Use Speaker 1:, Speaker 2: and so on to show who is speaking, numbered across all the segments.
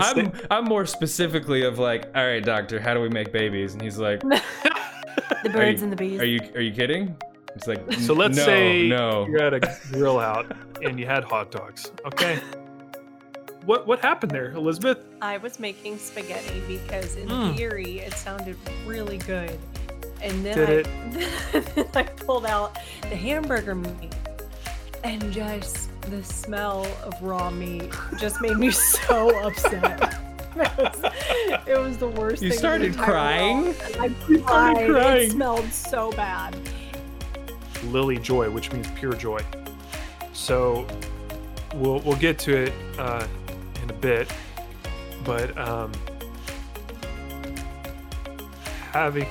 Speaker 1: I'm I'm more specifically of like, all right, doctor, how do we make babies? And he's like,
Speaker 2: the birds
Speaker 1: you,
Speaker 2: and the bees.
Speaker 1: Are you are you kidding? It's like,
Speaker 3: So let's
Speaker 1: no,
Speaker 3: say
Speaker 1: no.
Speaker 3: you had a grill out and you had hot dogs. Okay. What what happened there, Elizabeth?
Speaker 4: I was making spaghetti because in
Speaker 3: Mm.
Speaker 4: theory it sounded really good. And then
Speaker 3: Did
Speaker 4: I, then I pulled out the hamburger meat and just the smell of raw meat just made me so upset. It was, it was the worst
Speaker 1: You
Speaker 4: thing in the
Speaker 1: started crying?
Speaker 4: world. I cried.
Speaker 3: crying.
Speaker 4: It smelled so bad.
Speaker 3: Lily Joy, which means pure joy. So we'll we'll get to it uh, in a bit, but um, having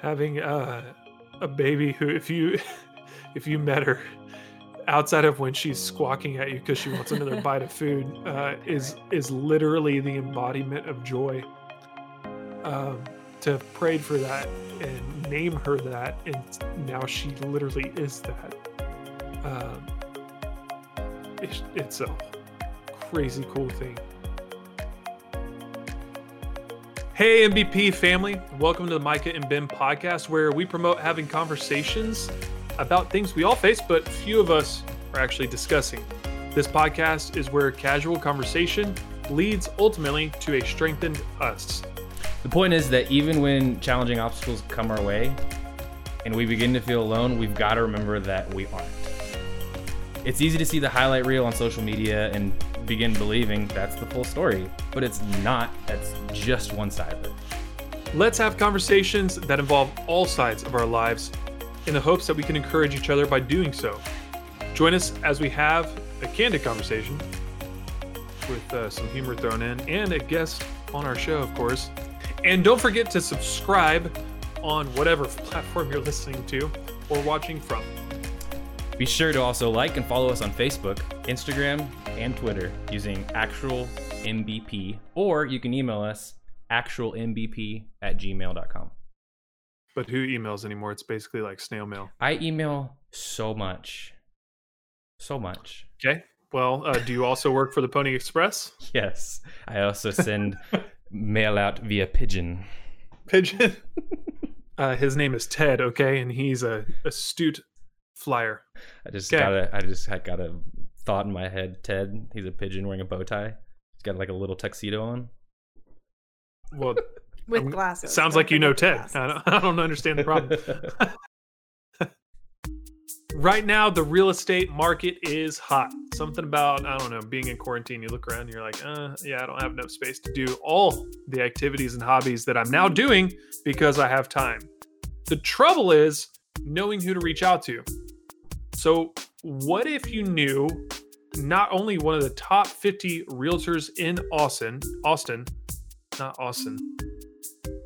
Speaker 3: having uh, a baby who, if you if you met her outside of when she's squawking at you because she wants another bite of food, uh, is is literally the embodiment of joy. Um, to have prayed for that and name her that, and now she literally is that. Um, it's, it's a crazy cool thing. Hey, MBP family, welcome to the Micah and Ben podcast, where we promote having conversations about things we all face, but few of us are actually discussing. This podcast is where casual conversation leads ultimately to a strengthened us.
Speaker 1: The point is that even when challenging obstacles come our way and we begin to feel alone, we've got to remember that we aren't. It's easy to see the highlight reel on social media and begin believing that's the full story, but it's not. That's just one side of it.
Speaker 3: Let's have conversations that involve all sides of our lives in the hopes that we can encourage each other by doing so. Join us as we have a candid conversation with uh, some humor thrown in and a guest on our show, of course. And don't forget to subscribe on whatever platform you're listening to or watching from.
Speaker 1: Be sure to also like and follow us on Facebook, Instagram, and Twitter using actual MBP, or you can email us actualmbp at gmail.com.
Speaker 3: But who emails anymore? It's basically like snail mail.
Speaker 1: I email so much. So much.
Speaker 3: Okay. Well, uh, do you also work for the Pony Express?
Speaker 1: Yes. I also send mail out via pigeon.
Speaker 3: Pigeon. uh, his name is Ted, okay, and he's a astute flyer.
Speaker 1: I just
Speaker 3: Okay.
Speaker 1: got a I just had got a thought in my head. Ted, he's a pigeon wearing a bow tie. He's got like a little tuxedo on.
Speaker 3: Well,
Speaker 4: With glasses.
Speaker 3: sounds like you know Ted. I don't, I don't understand the problem. right now, the real estate market is hot. Something about, I don't know, being in quarantine, you look around and you're like, uh, yeah, I don't have enough space to do all the activities and hobbies that I'm now doing because I have time. The trouble is knowing who to reach out to. So, what if you knew not only one of the top 50 realtors in Austin, Austin, not Austin,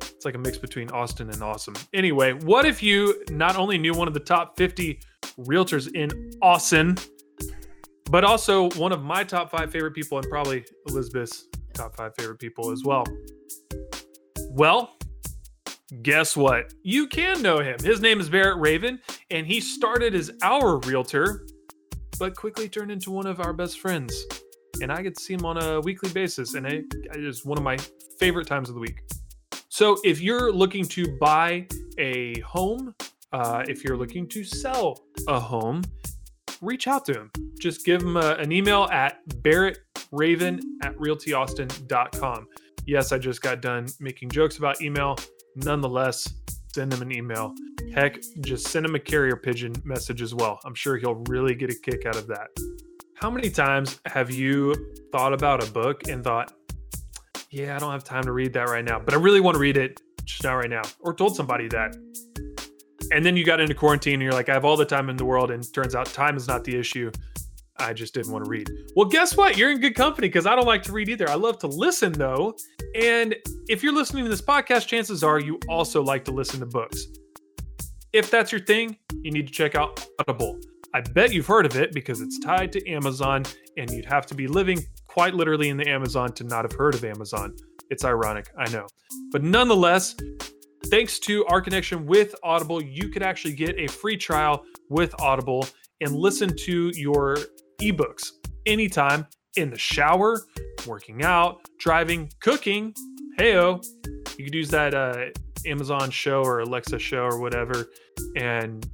Speaker 3: it's like a mix between Austin and awesome. Anyway, what if you not only knew one of the top 50 realtors in Austin, but also one of my top five favorite people and probably Elizabeth's top five favorite people as well? Well, guess what? You can know him. His name is Barrett Raven, and he started as our realtor, but quickly turned into one of our best friends. And I get to see him on a weekly basis, and it is one of my favorite times of the week. So if you're looking to buy a home, uh, if you're looking to sell a home, reach out to him. Just give him a- an email at barrettraven at realtyaustin.com. Yes, I just got done making jokes about email. Nonetheless, send him an email. Heck, just send him a carrier pigeon message as well. I'm sure he'll really get a kick out of that. How many times have you thought about a book and thought, yeah, I don't have time to read that right now, but I really want to read it just not right now, or told somebody that. And then you got into quarantine and you're like, I have all the time in the world, and turns out time is not the issue. I just didn't want to read. Well, guess what? You're in good company because I don't like to read either. I love to listen though. And if you're listening to this podcast, chances are you also like to listen to books. If that's your thing, you need to check out Audible. I bet you've heard of it because it's tied to Amazon, and you'd have to be living quite literally in the Amazon to not have heard of Amazon. It's ironic, I know. But nonetheless, thanks to our connection with Audible, you could actually get a free trial with Audible. and listen to your ebooks anytime in the shower, working out, driving, cooking. Heyo, you could use that uh, Amazon show or Alexa show or whatever, and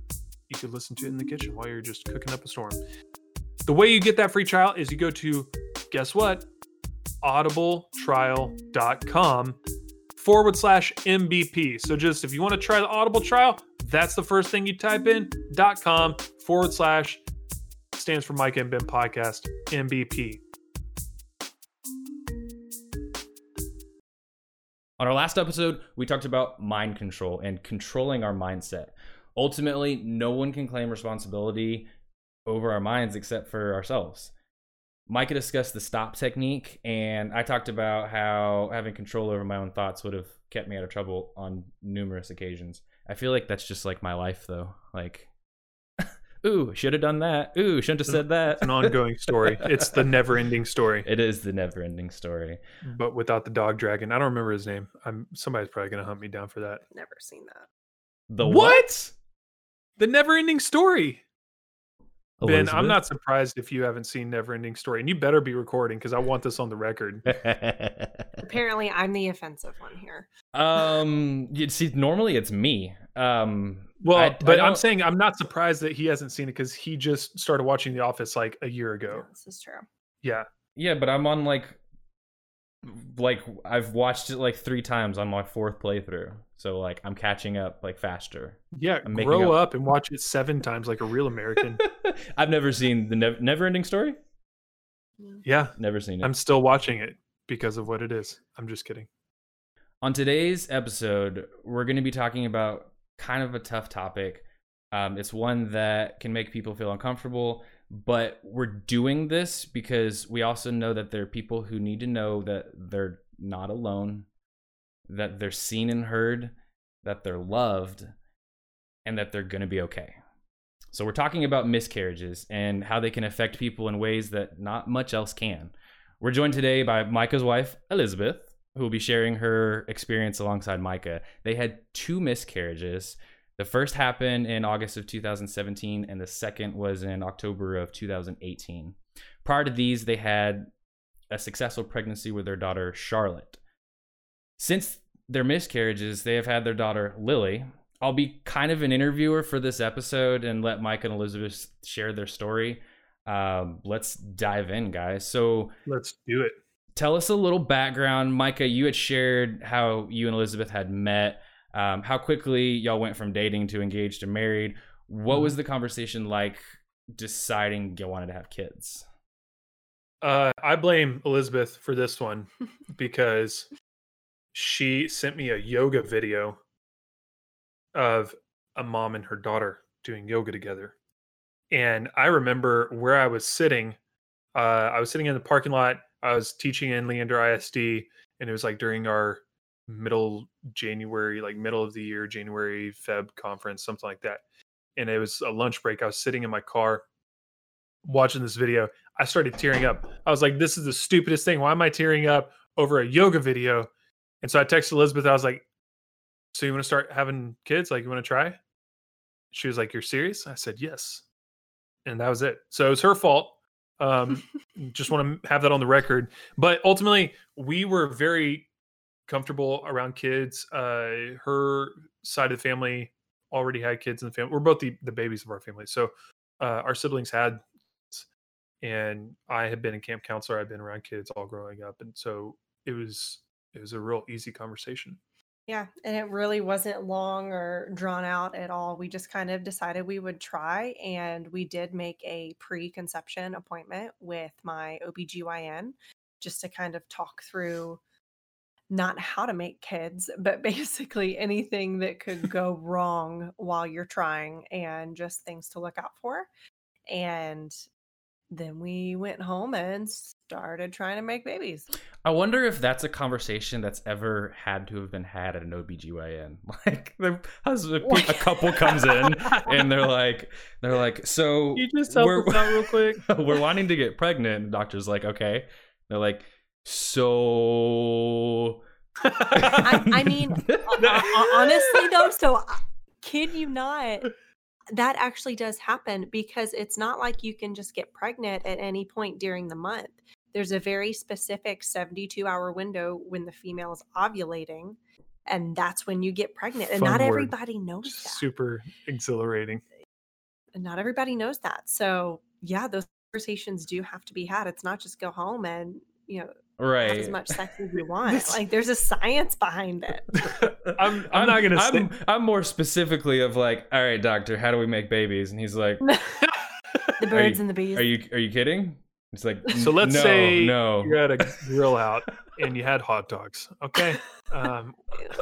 Speaker 3: you could listen to it in the kitchen while you're just cooking up a storm. The way you get that free trial is you go to, guess what? audibletrial.com forward slash MBP. So just if you want to try the Audible trial, that's the first thing you type in dot com forward slash stands for Mike and Ben podcast MBP.
Speaker 1: On our last episode, we talked about mind control and controlling our mindset. Ultimately, no one can claim responsibility over our minds except for ourselves. Micah discussed the stop technique, and I talked about how having control over my own thoughts would have kept me out of trouble on numerous occasions. I feel like that's just like my life, though. Like, ooh, should have done that. Ooh, shouldn't have said that.
Speaker 3: It's an ongoing story. It's the never ending story,
Speaker 1: It is the never-ending story.
Speaker 3: but without the dog dragon. I don't remember his name. I'm somebody's probably gonna hunt me down for that.
Speaker 4: Never seen that.
Speaker 1: The
Speaker 3: What? The never ending story. Ben, I'm not surprised if you haven't seen Never Ending Story, and you better be recording because I want this on the record.
Speaker 4: Apparently, I'm the offensive one here.
Speaker 1: um, you see, normally it's me. Um,
Speaker 3: Well,
Speaker 1: I- I
Speaker 3: but I'm saying I'm not surprised that he hasn't seen it because he just started watching The Office like a year ago.
Speaker 4: Yeah, this is true.
Speaker 3: Yeah,
Speaker 1: Yeah, but I'm on like like I've watched it like three times on my fourth playthrough. So like I'm catching up like faster.
Speaker 3: yeah.
Speaker 1: I'm making
Speaker 3: Grow
Speaker 1: up-
Speaker 3: up and watch it seven times like a real American.
Speaker 1: I've never seen the never never ending story.
Speaker 3: yeah,
Speaker 1: Never seen it.
Speaker 3: I'm still watching it because of what it is. I'm just kidding.
Speaker 1: On today's episode, we're going to be talking about kind of a tough topic. Um, it's one that can make people feel uncomfortable, but we're doing this because we also know that there are people who need to know that they're not alone, that they're seen and heard, that they're loved, and that they're going to be okay. So, we're talking about miscarriages and how they can affect people in ways that not much else can. We're joined today by Micah's wife, Elizabeth, who will be sharing her experience alongside Micah. They had two miscarriages. The first happened in August of 2017, and the second was in October of 2018. Prior to these, they had a successful pregnancy with their daughter, Charlotte. Since their miscarriages, they have had their daughter, Lily. I'll be kind of an interviewer for this episode and let Mike and Elizabeth share their story. Um, let's dive in, guys. So,
Speaker 3: Let's do it.
Speaker 1: Tell us a little background. Micah, you had shared how you and Elizabeth had met, um, how quickly y'all went from dating to engaged to married. What was the conversation like deciding you wanted to have kids?
Speaker 3: Uh, I blame Elizabeth for this one because she sent me a yoga video of a mom and her daughter doing yoga together. And I remember where I was sitting. Uh, I was sitting in the parking lot. I was teaching in Leander ISD, and it was like during our middle January, like middle of the year, January Feb conference, something like that. And it was a lunch break. I was sitting in my car watching this video. I started tearing up. I was like, this is the stupidest thing. Why am I tearing up over a yoga video? And so I texted Elizabeth. I was like, so you want to start having kids? Like, you want to try? She was like, you're serious? I said, yes. And that was it. So it was her fault. Um, just want to have that on the record. But ultimately, we were very comfortable around kids. Uh, her side of the family already had kids in the family. We're both the, the babies of our family. So uh, our siblings had and I had been a camp counselor. I'd been around kids all growing up, and so it was it was a real easy conversation.
Speaker 4: Yeah, and it really wasn't long or drawn out at all. We just kind of decided we would try, and we did make a pre-conception appointment with my OBGYN just to kind of talk through not how to make kids, but basically anything that could go wrong while you're trying and just things to look out for. And then we went home and started trying to make babies.
Speaker 1: I wonder if that's a conversation that's ever had to have been had at an OBGYN. Like the husband, a couple comes in and they're like, they're like, so
Speaker 3: you just help
Speaker 1: we're-
Speaker 3: us out real quick.
Speaker 1: we're wanting to get pregnant. And the doctor's like, okay. They're like, so.
Speaker 4: I, I mean, ho- ho- honestly though, so uh, kid you not, that actually does happen because it's not like you can just get pregnant at any point during the month. There's a very specific 72 hour window when the female is ovulating, and that's when you get pregnant. And
Speaker 3: Fun
Speaker 4: not
Speaker 3: word.
Speaker 4: everybody knows that.
Speaker 3: Super exhilarating.
Speaker 4: And not everybody knows that. So, yeah, those conversations do have to be had. It's not just go home and, you know,
Speaker 1: Right.
Speaker 4: as much sex as you want.
Speaker 3: This-
Speaker 4: like, there's a science behind it.
Speaker 3: I'm, I'm, not gonna
Speaker 1: I'm,
Speaker 3: say.
Speaker 1: I'm more specifically of like, all right, doctor, how do we make babies? And he's like,
Speaker 4: The birds and the bees.
Speaker 1: are you are you kidding? It's like,
Speaker 3: So let's
Speaker 1: no,
Speaker 3: say
Speaker 1: no.
Speaker 3: you're at a grill out and you had hot dogs. Okay. Um,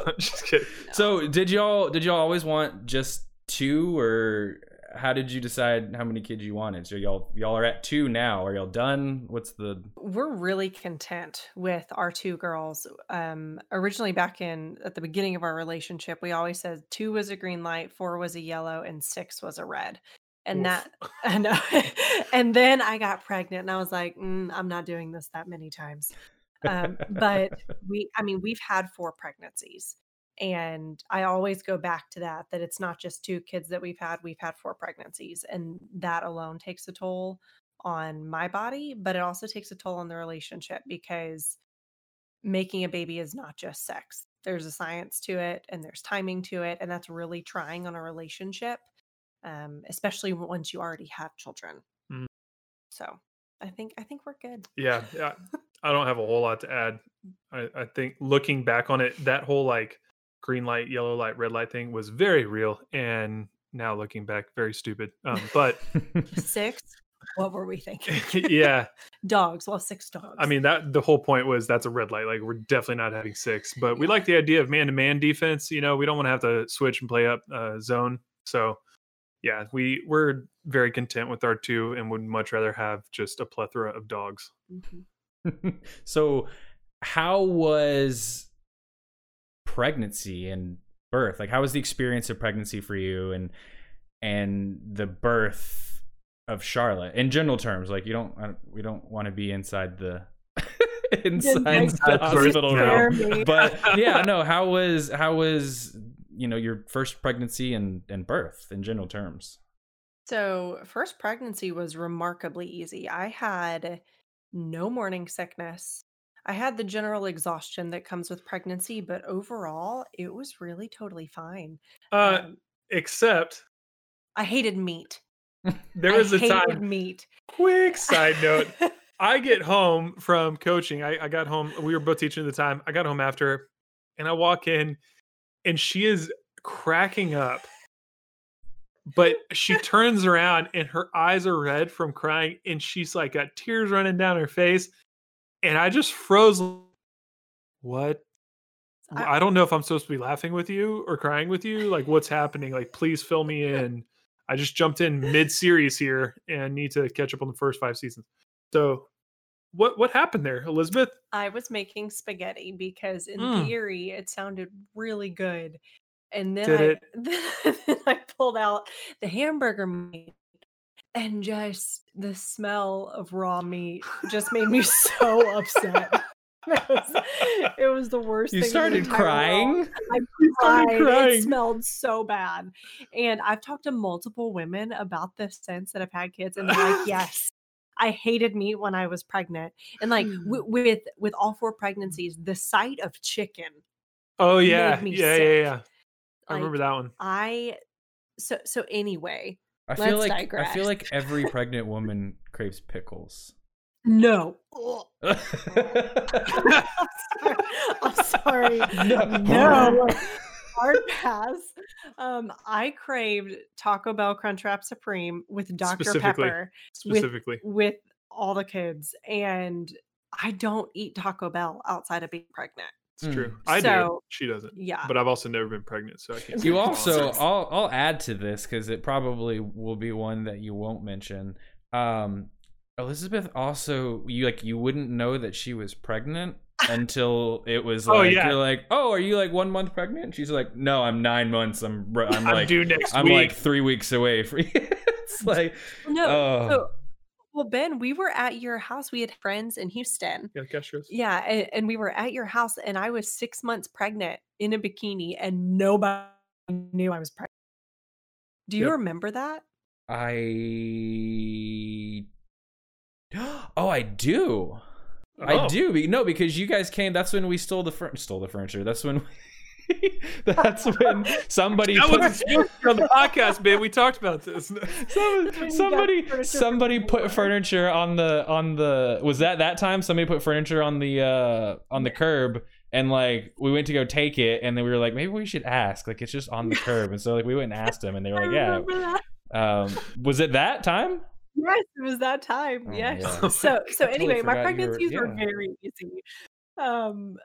Speaker 3: I'm just kidding.
Speaker 1: So did y'all did y'all always want just two, or how did you decide how many kids you wanted? So y'all y'all are at two now. Are y'all done? What's the
Speaker 4: we're really content with our two girls. Um, originally, back in at the beginning of our relationship, we always said two was a green light, four was a yellow, and six was a red. And
Speaker 3: Oof.
Speaker 4: that, I know. and then I got pregnant, and I was like, "Mm, I'm not doing this that many times. Um, but we, I mean, we've had four pregnancies. And I always go back to that, that it's not just two kids that we've had, we've had four pregnancies. And that alone takes a toll on my body, but it also takes a toll on the relationship because making a baby is not just sex. There's a science to it and there's timing to it. And that's really trying on a relationship, um, especially once you already have children.
Speaker 3: Mm.
Speaker 4: So I think I think we're good.
Speaker 3: Yeah, yeah. I don't have a whole lot to add. I, I think looking back on it, that whole like green light, yellow light, red light thing was very real. And now looking back, very stupid. Um, but
Speaker 4: Six. what were we thinking?
Speaker 3: yeah,
Speaker 4: dogs. Well, six dogs.
Speaker 3: I mean that the whole point was that's a red light. Like we're definitely not having six, but we like the idea of man to man defense. You know, we don't want to have to switch and play up uh, zone. So yeah, we we're very content with our two, and would much rather have just a plethora of dogs.
Speaker 4: Mhm.
Speaker 1: so how was pregnancy and birth? Like how was the experience of pregnancy for you and and the birth of charlotte in general terms? Like you don't I don't- we don't want to be inside the inside the
Speaker 3: the
Speaker 1: hospital
Speaker 3: birth
Speaker 1: room but yeah no how was how was you know your first pregnancy and and birth in general terms?
Speaker 4: So, first pregnancy was remarkably easy. I had no morning sickness. I had the general exhaustion that comes with pregnancy, but overall, it was really totally fine.
Speaker 3: Uh,
Speaker 4: Um,
Speaker 3: except
Speaker 4: I hated meat.
Speaker 3: there was a
Speaker 4: hated
Speaker 3: time.
Speaker 4: meat.
Speaker 3: Quick side note: I get home from coaching. I, I got home. We were both teaching at the time. I got home after, and I walk in, and she is cracking up. But she turns around and her eyes are red from crying, and she's like got tears running down her face. And I just froze. What?
Speaker 4: I-
Speaker 3: I don't know if I'm supposed to be laughing with you or crying with you. Like, what's happening? Like, please fill me in. I just jumped in mid series here and need to catch up on the first five seasons. So, what what happened there, Elizabeth?
Speaker 4: I was making spaghetti because in
Speaker 3: Mm.
Speaker 4: theory it sounded really good. And then I, then I pulled out the hamburger meat and just the smell of raw meat just made me so upset. It was, it was the worst
Speaker 1: you
Speaker 4: thing.
Speaker 1: started
Speaker 4: entire world.
Speaker 1: crying
Speaker 4: I
Speaker 3: You started crying.
Speaker 4: It smelled so bad. And I've talked to multiple women about this since that I've had kids, and they're like, yes. I hated meat when I was pregnant, and like
Speaker 3: Hmm.
Speaker 4: w- with with all four pregnancies, the sight of chicken,
Speaker 3: Oh
Speaker 4: made
Speaker 3: yeah,
Speaker 4: me
Speaker 3: yeah, yeah, yeah. I remember that one.
Speaker 4: I so so anyway,
Speaker 1: i feel
Speaker 4: Let's
Speaker 1: like i feel like every pregnant woman craves pickles
Speaker 4: no. Ugh. I'm sorry. No. Hard pass. Um, I craved Taco Bell Crunchwrap Supreme with Dr.
Speaker 3: Specifically.
Speaker 4: Pepper
Speaker 3: Specifically,
Speaker 4: with all the kids, and I don't eat Taco Bell outside of being pregnant.
Speaker 3: It's true.
Speaker 1: Mm.
Speaker 3: I do. She doesn't.
Speaker 4: Yeah.
Speaker 3: But I've also never been pregnant, so I can't.
Speaker 1: You also. I'll I'll add to this because it probably will be one that you won't mention. Um, Elizabeth also, you like you wouldn't know that she was pregnant until it was like
Speaker 3: Oh,
Speaker 1: like
Speaker 3: yeah.
Speaker 1: you're like, oh, are you like one month pregnant? She's like, no, I'm nine months. I'm r- I'm
Speaker 3: I'm
Speaker 1: like
Speaker 3: due next
Speaker 1: I'm
Speaker 3: week.
Speaker 1: like three weeks away. For it's like
Speaker 4: no.
Speaker 1: oh.
Speaker 4: So, well, Ben, we were at your house. We had friends in Houston.
Speaker 3: yeah, Castros.
Speaker 4: Yeah, and, and we were at your house, and I was six months pregnant in a bikini, and nobody knew I was pregnant. Do you
Speaker 3: Yep.
Speaker 4: remember that?
Speaker 1: I. Oh, I do. I
Speaker 3: Oh.
Speaker 1: do. No, because you guys came. That's when we stole the fur- stole the furniture. That's when. that's when somebody
Speaker 3: That wasn't supposed to be on the podcast, man. We talked about this.
Speaker 1: Some-
Speaker 4: when you got
Speaker 1: somebody somebody put furniture on the on the was that that time somebody put furniture on the uh on the curb and like we went to go take it and then we were like maybe we should ask like it's just on the curb and so like we went and asked them and they were like yeah um was it that time
Speaker 4: Yes, it was that time.
Speaker 1: Oh,
Speaker 4: yes.
Speaker 1: yeah.
Speaker 4: So so
Speaker 1: totally
Speaker 4: anyway, my
Speaker 1: forgot you were-
Speaker 4: pregnancies were very easy. Um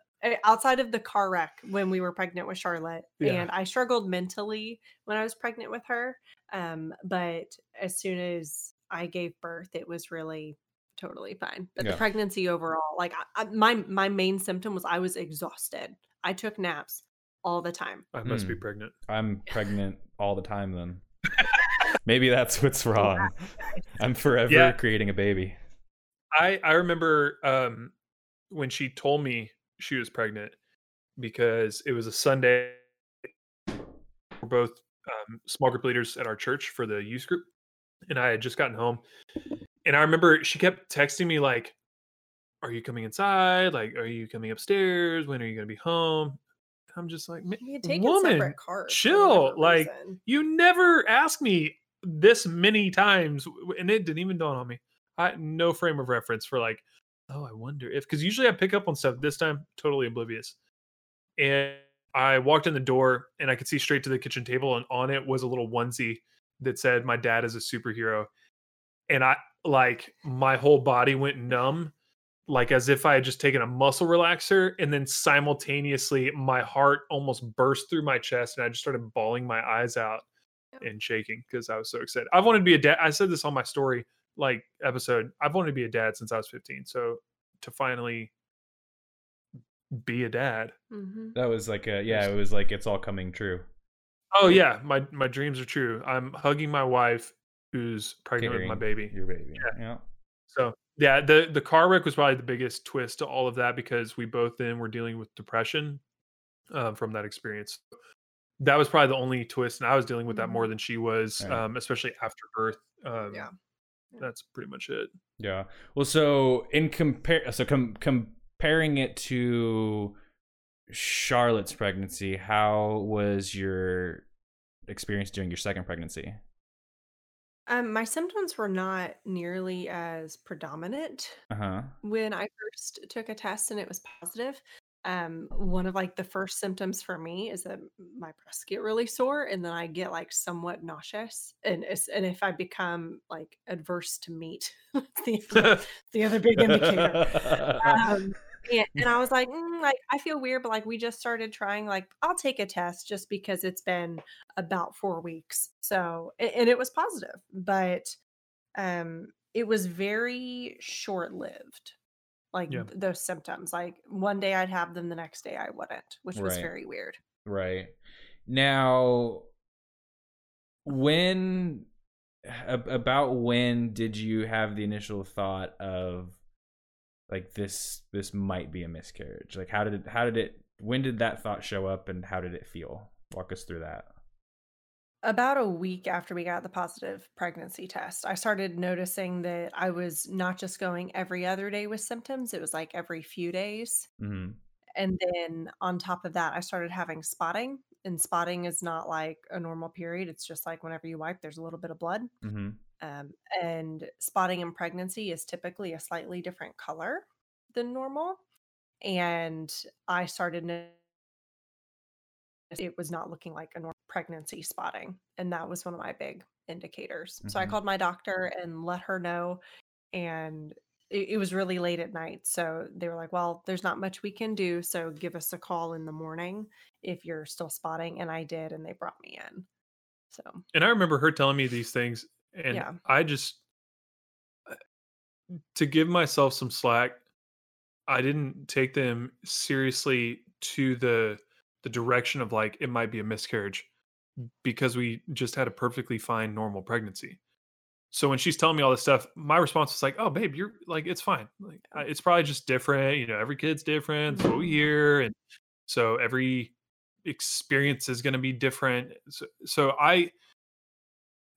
Speaker 4: outside of the car wreck when we were pregnant with Charlotte
Speaker 3: Yeah.
Speaker 4: and I struggled mentally when I was pregnant with her. Um but as soon as I gave birth it was really totally fine. But
Speaker 1: Yeah.
Speaker 4: the pregnancy overall like I, I, my my main symptom was I was exhausted. I took naps all the time.
Speaker 3: I must
Speaker 1: Hmm.
Speaker 3: be pregnant.
Speaker 1: i'm pregnant all the time then maybe that's what's wrong i'm forever
Speaker 3: Yeah.
Speaker 1: creating a baby
Speaker 3: I I remember um, when she told me she was pregnant because it was a Sunday. We're both um, small group leaders at our church for the youth group, and I had just gotten home, and I remember she kept texting me like, "Are you coming inside? Like, are you coming upstairs? When are you going to be home?" I'm just like, "Ma-
Speaker 4: We had taken
Speaker 3: woman,
Speaker 4: separate cars. for
Speaker 3: chill, like,
Speaker 4: reason.
Speaker 3: you never asked me this many times, and it didn't even dawn on me. I no frame of reference for like, oh, I wonder if because usually I pick up on stuff. This time, totally oblivious. And I walked in the door and I could see straight to the kitchen table, and on it was a little onesie that said, "My dad is a superhero." And I like my whole body went numb, like as if I had just taken a muscle relaxer, and then simultaneously my heart almost burst through my chest, and I just started bawling my eyes out and shaking because I was so excited. I've wanted to be a dad. I said this on my story like episode. I've wanted to be a dad since I was 15. So to finally be a dad.
Speaker 4: Mhm.
Speaker 1: that was like a yeah it was like it's all coming true
Speaker 3: Oh yeah, my my dreams are true. I'm hugging my wife who's pregnant with my baby.
Speaker 1: your baby yeah
Speaker 3: So yeah, the the car wreck was probably the biggest twist to all of that because we both then were dealing with depression um, from that experience. That was probably the only twist, and I was dealing with that more
Speaker 4: Mhm.
Speaker 3: than she was,
Speaker 1: Right.
Speaker 3: um, especially after birth. Um,
Speaker 4: Yeah. Yeah.
Speaker 3: that's pretty much it.
Speaker 1: Yeah. Well, so in compare, so com- comparing it to Charlotte's pregnancy, how was your experience during your second pregnancy?
Speaker 4: Um, my symptoms were not nearly as predominant
Speaker 1: Uh huh.
Speaker 4: when I first took a test and it was positive. Um, one of like the first symptoms for me is that my breasts get really sore and then I get like somewhat nauseous and and if I become like adverse to meat, the, other- the other big indicator. Um, and, and I was like, "Mm, like I feel weird, but like we just started trying. Like I'll take a test just because it's been about four weeks. So a- and it was positive, but um, it was very short lived. Like
Speaker 3: Yeah.
Speaker 4: th- those symptoms. Like one day I'd have them, the next day I wouldn't, which was
Speaker 1: Right.
Speaker 4: very weird.
Speaker 1: Right. Now, when ab- about when did you have the initial thought of like this this might be a miscarriage? Like how did it how did it when did that thought show up and how did it feel? Walk us through that.
Speaker 4: About a week after we got the positive pregnancy test, I started noticing that I was not just going every other day with symptoms, it was like every few days.
Speaker 1: Mhm.
Speaker 4: And then on top of that, I started having spotting. And spotting is not like a normal period. It's just like whenever you wipe, there's a little bit of blood.
Speaker 1: Mhm.
Speaker 4: Um, and spotting in pregnancy is typically a slightly different color than normal. And I started it was not looking like a normal pregnancy spotting. And that was one of my big indicators. So I
Speaker 1: Mhm.
Speaker 4: called my doctor and let her know. And it, it was really late at night. So they were like, well, there's not much we can do. So give us a call in the morning if you're still spotting. And I did. And they brought me in. So
Speaker 3: and I remember her telling me these things, and
Speaker 4: Yeah.
Speaker 3: I just uh, to give myself some slack. I didn't take them seriously to the the direction of like it might be a miscarriage because we just had a perfectly fine normal pregnancy. So when she's telling me all this stuff, my response was like, "Oh, babe, you're like it's fine. Like it's probably just different. You know, every kid's different. That's what we
Speaker 4: Mhm.
Speaker 3: hear, and so every experience is going to be different." So, so I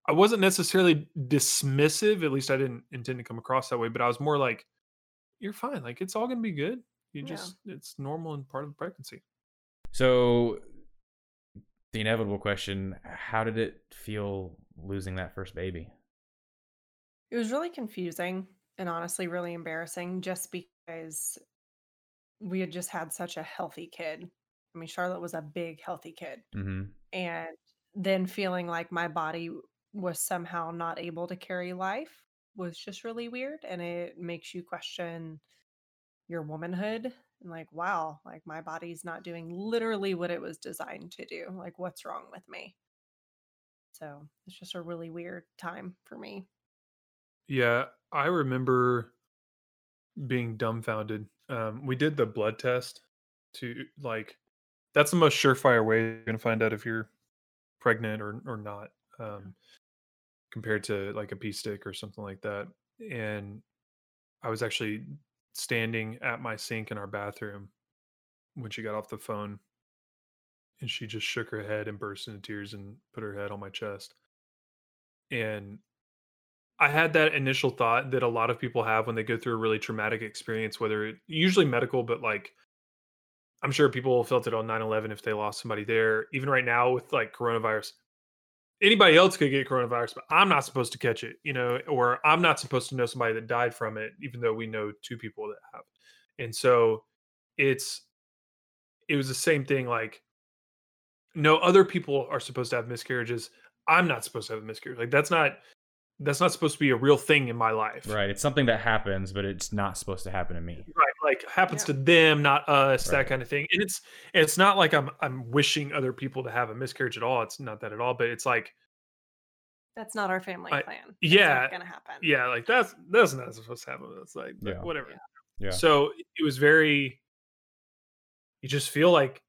Speaker 3: I wasn't necessarily dismissive. At least I didn't intend to come across that way. But I was more like, "You're fine. Like it's all gonna be good. You
Speaker 4: Yeah.
Speaker 3: just it's normal and part of the pregnancy."
Speaker 1: So, the inevitable question: How did it feel losing that first baby?
Speaker 4: It was really confusing and honestly really embarrassing just because we had just had such a healthy kid. I mean, Charlotte was a big, healthy kid.
Speaker 1: hmm
Speaker 4: And then feeling like my body was somehow not able to carry life was just really weird. And it makes you question your womanhood and like, wow, like my body's not doing literally what it was designed to do. Like, what's wrong with me? So it's just a really weird time for me.
Speaker 3: Yeah, I remember being dumbfounded. Um, we did the blood test to like that's the most surefire way you're gonna find out if you're pregnant or or not, um, compared to like a pee stick or something like that. And I was actually standing at my sink in our bathroom when she got off the phone, and she just shook her head and burst into tears and put her head on my chest. And I had that initial thought that a lot of people have when they go through a really traumatic experience, whether it usually medical, but like I'm sure people felt it on 9 11 if they lost somebody there. Even right now with like coronavirus, anybody else could get coronavirus, but I'm not supposed to catch it, you know, or I'm not supposed to know somebody that died from it, even though we know two people that have. And so it's, it was the same thing. Like, no other people are supposed to have miscarriages. I'm not supposed to have a miscarriage. Like, that's not, that's not supposed to be a real thing in my life.
Speaker 1: Right. It's something that happens, but it's not supposed to happen to me.
Speaker 3: right like happens
Speaker 4: Yeah.
Speaker 3: to them not us
Speaker 1: Right.
Speaker 3: that kind of thing and it's it's not like i'm i'm wishing other people to have a miscarriage at all it's not that at all but it's like
Speaker 4: That's not our family
Speaker 3: I-
Speaker 4: plan. It's
Speaker 3: yeah,
Speaker 4: not gonna happen.
Speaker 3: yeah like that's that's not supposed to happen it's like but
Speaker 1: Yeah.
Speaker 3: whatever
Speaker 1: Yeah.
Speaker 3: so it was very you just feel like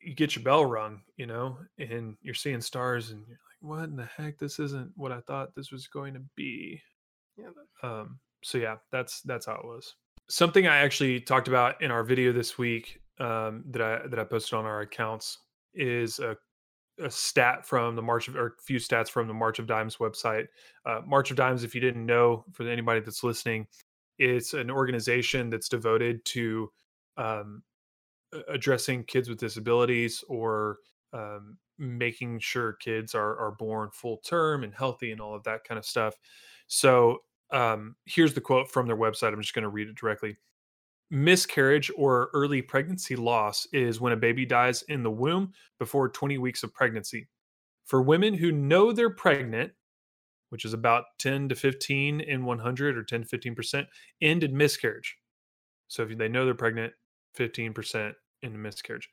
Speaker 3: you get your bell rung you know and you're seeing stars and you're like what in the heck this isn't what i thought this was going to be
Speaker 4: Yeah.
Speaker 3: um so yeah that's that's how it was something i actually talked about in our video this week um that i that i posted on our accounts is a a stat from the March of, or a few stats from the March of Dimes website. Uh, March of Dimes, if you didn't know, for anybody that's listening, it's an organization that's devoted to um, addressing kids with disabilities or um, making sure kids are are born full term and healthy and all of that kind of stuff. So um, here's the quote from their website. I'm just going to read it directly. Miscarriage or early pregnancy loss is when a baby dies in the womb before 20 weeks of pregnancy. For women who know they're pregnant, which is about 10 to 15 in 100 or 10 to 15%, end in miscarriage. So if they know they're pregnant, 15% in miscarriage.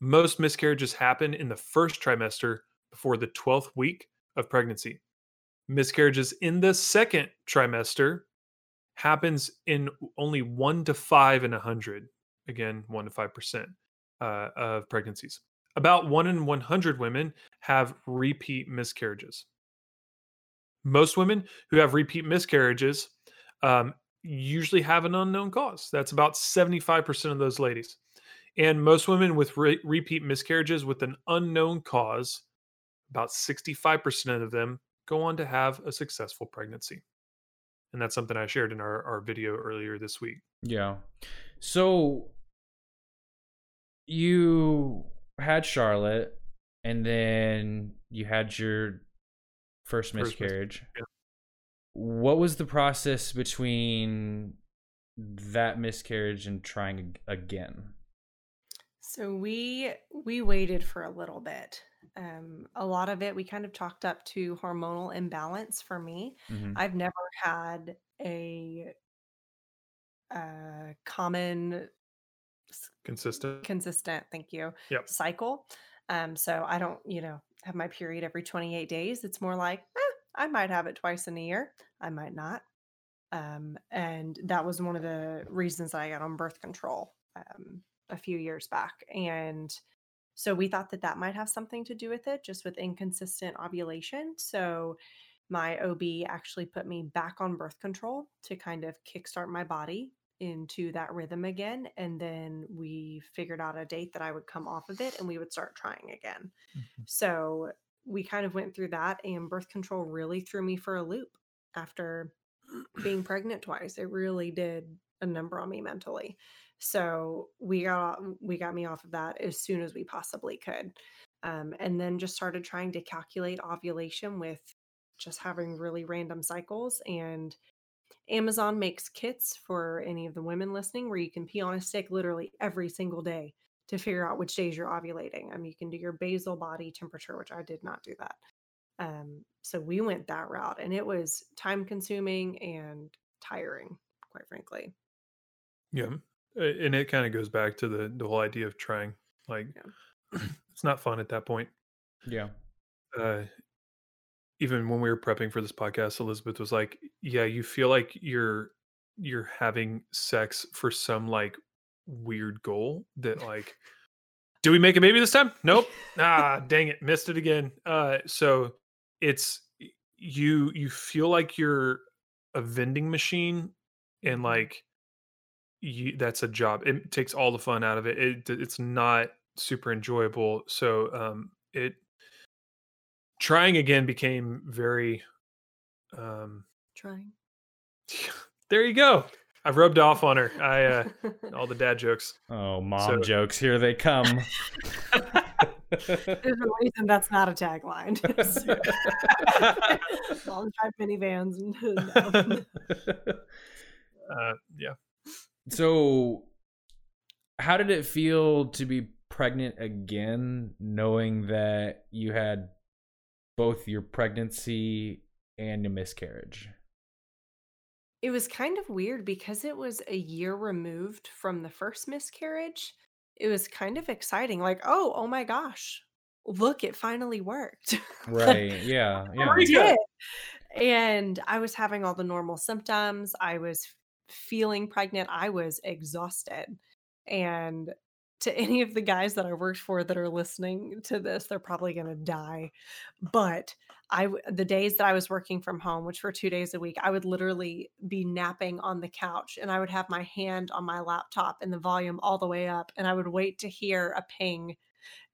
Speaker 3: Most miscarriages happen in the first trimester before the 12th week of pregnancy. Miscarriages in the second trimester happens in only one to five in a hundred. Again, one to five percent uh, of pregnancies. About one in 100 women have repeat miscarriages. Most women who have repeat miscarriages um, usually have an unknown cause. That's about 75% of those ladies. And most women with re- repeat miscarriages with an unknown cause, about 65% of them go on to have a successful pregnancy. And that's something I shared in our, our video earlier this week.
Speaker 1: Yeah. So you had Charlotte and then you had your first
Speaker 3: First
Speaker 1: miscarriage.
Speaker 3: yeah.
Speaker 1: What was the process between that miscarriage and trying again?
Speaker 4: So we we waited for a little bit. Um, a lot of it we kind of chalked up to hormonal imbalance for me.
Speaker 1: Mhm.
Speaker 4: I've never had a uh, common
Speaker 3: Consistent.
Speaker 4: consistent thank you
Speaker 3: Yep.
Speaker 4: cycle um so i don't you know have my period every 28 days it's more like eh, i might have it twice in a year i might not um and that was one of the reasons i got on birth control um a few years back and so we thought that that might have something to do with it just with inconsistent ovulation so my ob actually put me back on birth control to kind of kickstart my body into that rhythm again and then we figured out a date that I would come off of it and we would start trying again.
Speaker 3: Mhm.
Speaker 4: So we kind of went through that, and birth control really threw me for a loop after being pregnant twice. It really did a number on me mentally. So we got we got me off of that as soon as we possibly could, um, and then just started trying to calculate ovulation with just having really random cycles. And Amazon makes kits for any of the women listening where you can pee on a stick literally every single day to figure out which days you're ovulating. I mean, you can do your basal body temperature, which I did not do that. Um, so we went that route, and it was time consuming and tiring, quite frankly.
Speaker 3: Yeah, and it kind of goes back to the the whole idea of trying. Like, yeah. it's not fun at that point.
Speaker 1: Yeah.
Speaker 3: Uh, even when we were prepping for this podcast, Elizabeth was like, "Yeah, you feel like you're you're having sex for some like weird goal that like." Do we make a baby this time? Nope. Ah, dang it, missed it again. Uh, so it's you you feel like you're a vending machine and mm-hmm. like you, that's a job. It takes all the fun out of it. it it's not super enjoyable. So um, it trying again became very um,
Speaker 4: trying.
Speaker 3: There you go. I've rubbed off on her. I uh, all the dad jokes.
Speaker 1: Oh, mom so, jokes. Here they come.
Speaker 4: There's a reason that's not a tagline. Long drive minivans.
Speaker 3: no. uh, yeah.
Speaker 1: So, how did it feel to be pregnant again, knowing that you had both your pregnancy and a miscarriage?
Speaker 4: It was kind of weird because it was a year removed from the first miscarriage. It was kind of exciting. Like, oh, oh my gosh, look, it finally worked.
Speaker 1: Right. yeah. Yeah.
Speaker 4: And I was having all the normal symptoms. I was feeling pregnant, I was exhausted. And to any of the guys that I worked for that are listening to this, they're probably going to die. But I, the days that I was working from home, which were two days a week, I would literally be napping on the couch and I would have my hand on my laptop and the volume all the way up. And I would wait to hear a ping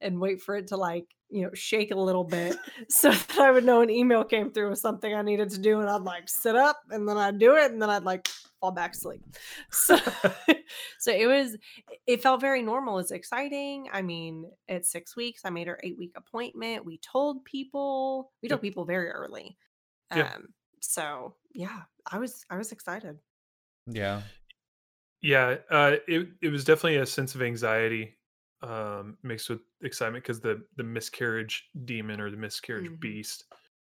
Speaker 4: and wait for it to like you know shake a little bit so that i would know an email came through with something i needed to do and i'd like sit up and then i'd do it and then i'd like fall back asleep so so it was it felt very normal. It's exciting. I mean at six weeks i made her eight week appointment. We told people we told people very early.
Speaker 3: Yeah.
Speaker 4: um so yeah i was i was excited.
Speaker 1: Yeah.
Speaker 3: Yeah uh it, it was definitely a sense of anxiety um, mixed with excitement because the the miscarriage demon or the miscarriage mm-hmm. beast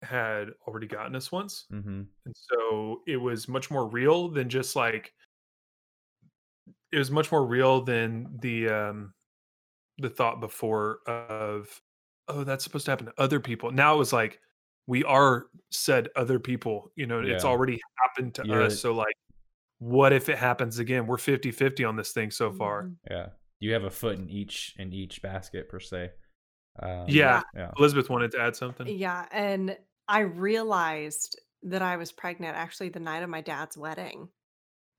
Speaker 3: had already gotten us once,
Speaker 1: mm-hmm.
Speaker 3: and so it was much more real than just like it was much more real than the um the thought before of oh that's supposed to happen to other people. Now it was like we are said other people, you know, yeah. it's already happened to You're, us. So like what if it happens again? We're 50-50 on this thing so far.
Speaker 1: Mm-hmm. Yeah you have a foot in each in each basket per se.
Speaker 3: Um, yeah. yeah. Elizabeth wanted to add something.
Speaker 4: Yeah, and I realized that I was pregnant actually the night of my dad's wedding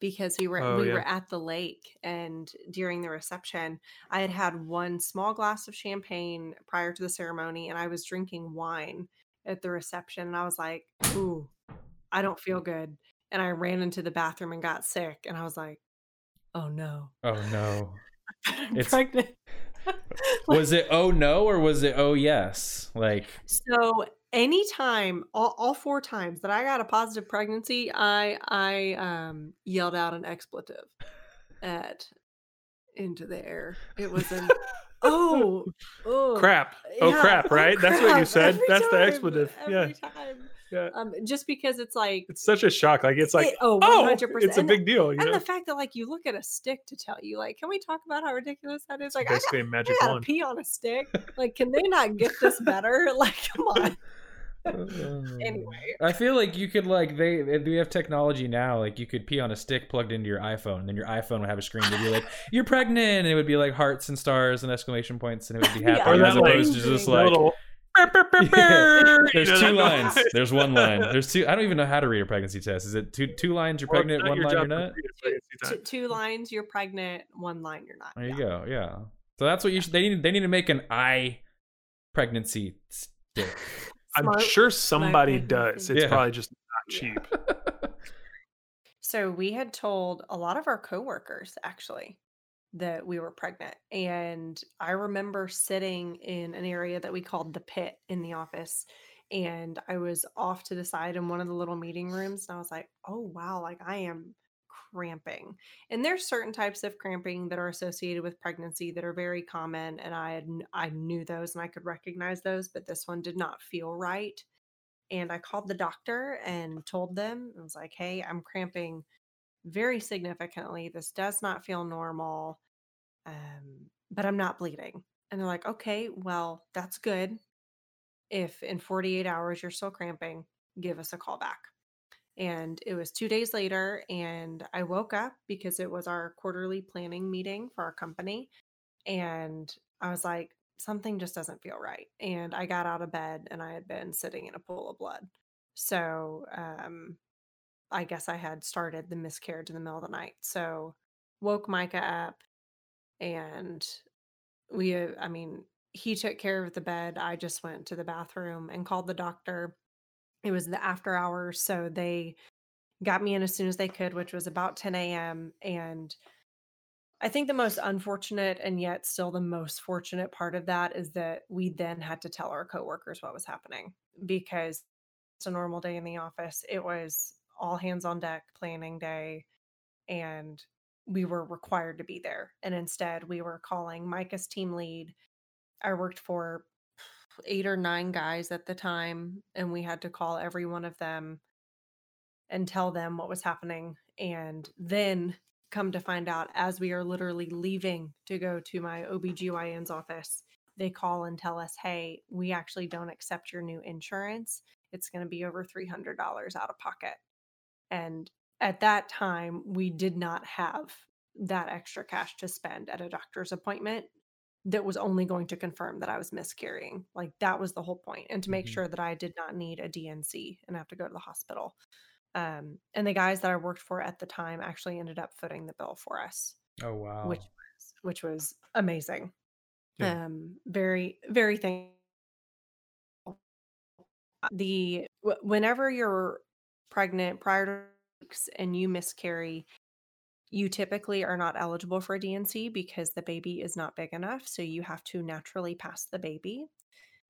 Speaker 4: because we were oh, we yeah. were at the lake and during the reception I had had one small glass of champagne prior to the ceremony and I was drinking wine at the reception and I was like, "Ooh, I don't feel good." And I ran into the bathroom and got sick and I was like, "Oh no."
Speaker 1: Oh no.
Speaker 4: it's pregnant.
Speaker 1: was it oh no or was it oh yes? Like
Speaker 4: so anytime all, all four times that I got a positive pregnancy, I I um yelled out an expletive at into the air. It was an oh, oh
Speaker 3: crap. Oh yeah, crap, oh, right? Oh, crap. That's what you said. Every That's time, the expletive. yeah.
Speaker 4: Time. Yeah. Um, just because it's like
Speaker 3: it's such a shock. Like it's like it, oh, 100%. oh, it's a big deal.
Speaker 4: and
Speaker 3: know?
Speaker 4: the fact that like you look at a stick to tell you, like, can we talk about how ridiculous that is? Like,
Speaker 3: basically
Speaker 4: I got,
Speaker 3: a magic
Speaker 4: I pee on a stick. Like, can they not get this better? like, come on. Mm. anyway,
Speaker 1: I feel like you could like they we have technology now. Like you could pee on a stick plugged into your iPhone, and then your iPhone would have a screen to be like, "You're pregnant," and it would be like hearts and stars and exclamation points, and it would be happy yeah, as opposed to just like. Little, There's two lines. There's one line. There's two. I don't even know how to read a pregnancy test. Is it two two lines? You're pregnant. One line. You're not.
Speaker 4: Two, two, lines. You're pregnant. One line. You're not.
Speaker 1: There you yeah. go. Yeah. So that's what you should. They need. They need to make an I pregnancy
Speaker 3: I'm
Speaker 4: Smart.
Speaker 3: sure somebody does. It's
Speaker 1: Yeah.
Speaker 3: probably just not cheap.
Speaker 4: So we had told a lot of our coworkers actually that we were pregnant. And I remember sitting in an area that we called the pit in the office. And I was off to the side in one of the little meeting rooms. And I was like, oh, wow, like I am cramping. And there's certain types of cramping that are associated with pregnancy that are very common. And I had, I knew those and I could recognize those, but this one did not feel right. And I called the doctor and told them, I was like, hey, I'm cramping very significantly. This does not feel normal, um, but I'm not bleeding. And they're like, okay, well, that's good. If in 48 hours you're still cramping, give us a call back. And it was two days later, and I woke up because it was our quarterly planning meeting for our company. And I was like, something just doesn't feel right. And I got out of bed and I had been sitting in a pool of blood. So, um, I guess I had started the miscarriage in the middle of the night. So woke Micah up and we, uh, I mean, he took care of the bed. I just went to the bathroom and called the doctor. It was the after hours. So they got me in as soon as they could, which was about 10 a.m. And I think the most unfortunate and yet still the most fortunate part of that is that we then had to tell our coworkers what was happening because it's a normal day in the office. It was all hands on deck planning day and we were required to be there. And instead, we were calling Micah's team lead. I worked for eight or nine guys at the time, and we had to call every one of them and tell them what was happening. And then come to find out, as we are literally leaving to go to my OBGYN's office, they call and tell us, hey, we actually don't accept your new insurance. It's going to be over $300 out of pocket. And at that time, we did not have that extra cash to spend at a doctor's appointment that was only going to confirm that I was miscarrying. Like that was the whole point, and to make
Speaker 1: Mhm.
Speaker 4: sure that I did not need a D&C and have to go to the hospital. Um, and the guys that I worked for at the time actually ended up footing the bill for us,
Speaker 1: Oh wow.
Speaker 4: which was which was amazing.
Speaker 3: Yeah.
Speaker 4: Um, very very thankful. The whenever you're pregnant prior to weeks and you miscarry, you typically are not eligible for D&C because the baby is not big enough. So you have to naturally pass the baby.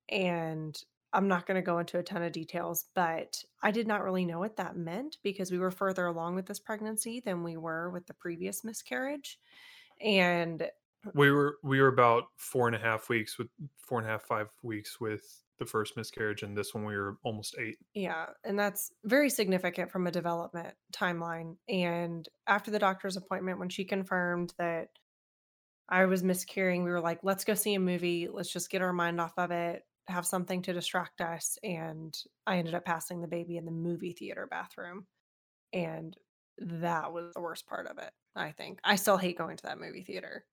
Speaker 4: And I'm not going to go into a ton of details, but I did not really know what that meant because we were further along with this pregnancy than we were with the previous miscarriage. And
Speaker 3: we were we were about four and a half weeks with four and a half five weeks with the first miscarriage and this one we were almost eight
Speaker 4: Yeah, and that's very significant from a development timeline. And after the doctor's appointment, when she confirmed that I was miscarrying, we were like, let's go see a movie. Let's just get our mind off of it, have something to distract us. And I ended up passing the baby in the movie theater bathroom. And that was the worst part of it, I think. I still hate going to that movie theater.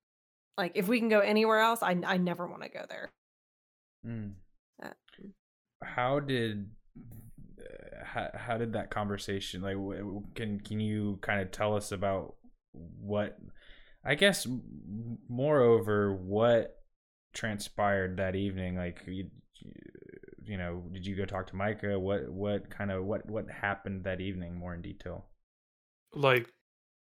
Speaker 4: Like, if we can go anywhere else, I, I never want to go there.
Speaker 1: Mm.
Speaker 4: Uh,
Speaker 1: How did uh, how, how did that conversation like wh- wh- can can you kind of tell us about what I guess moreover what transpired that evening? Like you, you know did you go talk to Micah? What what kind of what what happened that evening more in detail?
Speaker 3: Like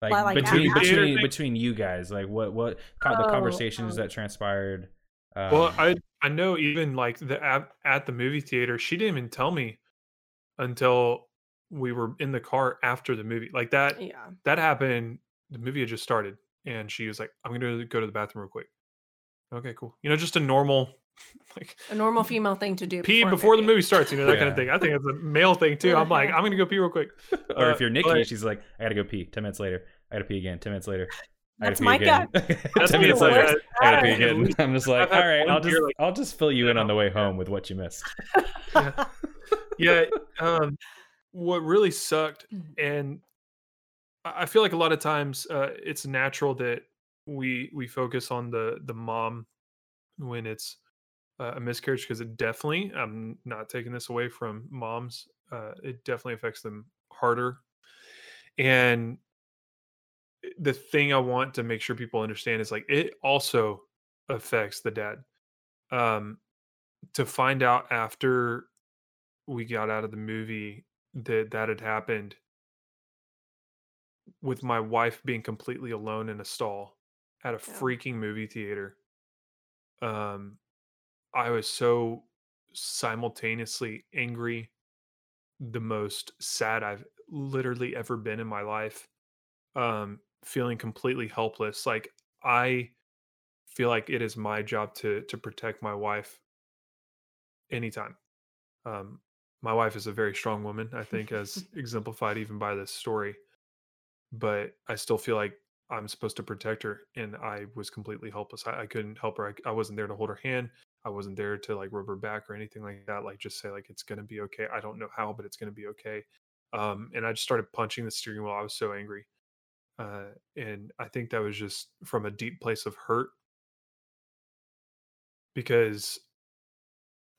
Speaker 1: like,
Speaker 4: Like- like
Speaker 1: between between
Speaker 3: Thing?
Speaker 1: between you guys like what what con- the
Speaker 4: Oh,
Speaker 1: conversations
Speaker 4: um,
Speaker 1: that transpired um,
Speaker 3: well i i know even like the at, at the movie theater she didn't even tell me until we were in the car after the movie like that
Speaker 4: yeah.
Speaker 3: that happened the movie had just started and she was like i'm gonna go to the bathroom real quick okay cool you know just a normal like
Speaker 4: A normal female thing to do.
Speaker 3: pee
Speaker 4: a
Speaker 3: before the movie starts you know that kind of thing i think it's a male thing too i'm like i'm gonna go pee real quick
Speaker 1: or
Speaker 3: Uh,
Speaker 1: if you're Nikki,
Speaker 3: but-
Speaker 1: she's like, I gotta go pee. Ten minutes later, I gotta pee again. Ten minutes later, I
Speaker 4: That's
Speaker 1: gotta pee
Speaker 4: Micah.
Speaker 3: That's
Speaker 1: Ten
Speaker 3: me,
Speaker 1: minutes
Speaker 3: like,
Speaker 1: I gotta pee
Speaker 3: at
Speaker 1: again.
Speaker 3: least-
Speaker 1: I'm just like, all right, I'll just
Speaker 3: like,
Speaker 1: I'll just fill you in
Speaker 3: you
Speaker 1: on the way home with what you missed.
Speaker 3: yeah um what really sucked
Speaker 4: Mhm.
Speaker 3: and i I feel like a lot of times uh it's natural that we we focus on the the mom when it's uh, a miscarriage because it definitely i'm not taking this away from moms uh it definitely affects them harder and the thing i want to make sure people understand is like it also affects the dad um to find out after we got out of the movie that that had happened with my wife being completely alone in a stall at a
Speaker 4: Yeah.
Speaker 3: freaking movie theater um i was so simultaneously angry the most sad i've literally ever been in my life um feeling completely helpless like i feel like it is my job to to protect my wife anytime. Um my wife is a very strong woman i think as exemplified even by this story but i still feel like i'm supposed to protect her and i was completely helpless. I, I couldn't help her I, I wasn't there to hold her hand i wasn't there to like rub her back or anything like that like just say like it's gonna be okay i don't know how but it's gonna be okay. Um and i just started punching the steering wheel i was so angry uh and i think that was just from a deep place of hurt. Because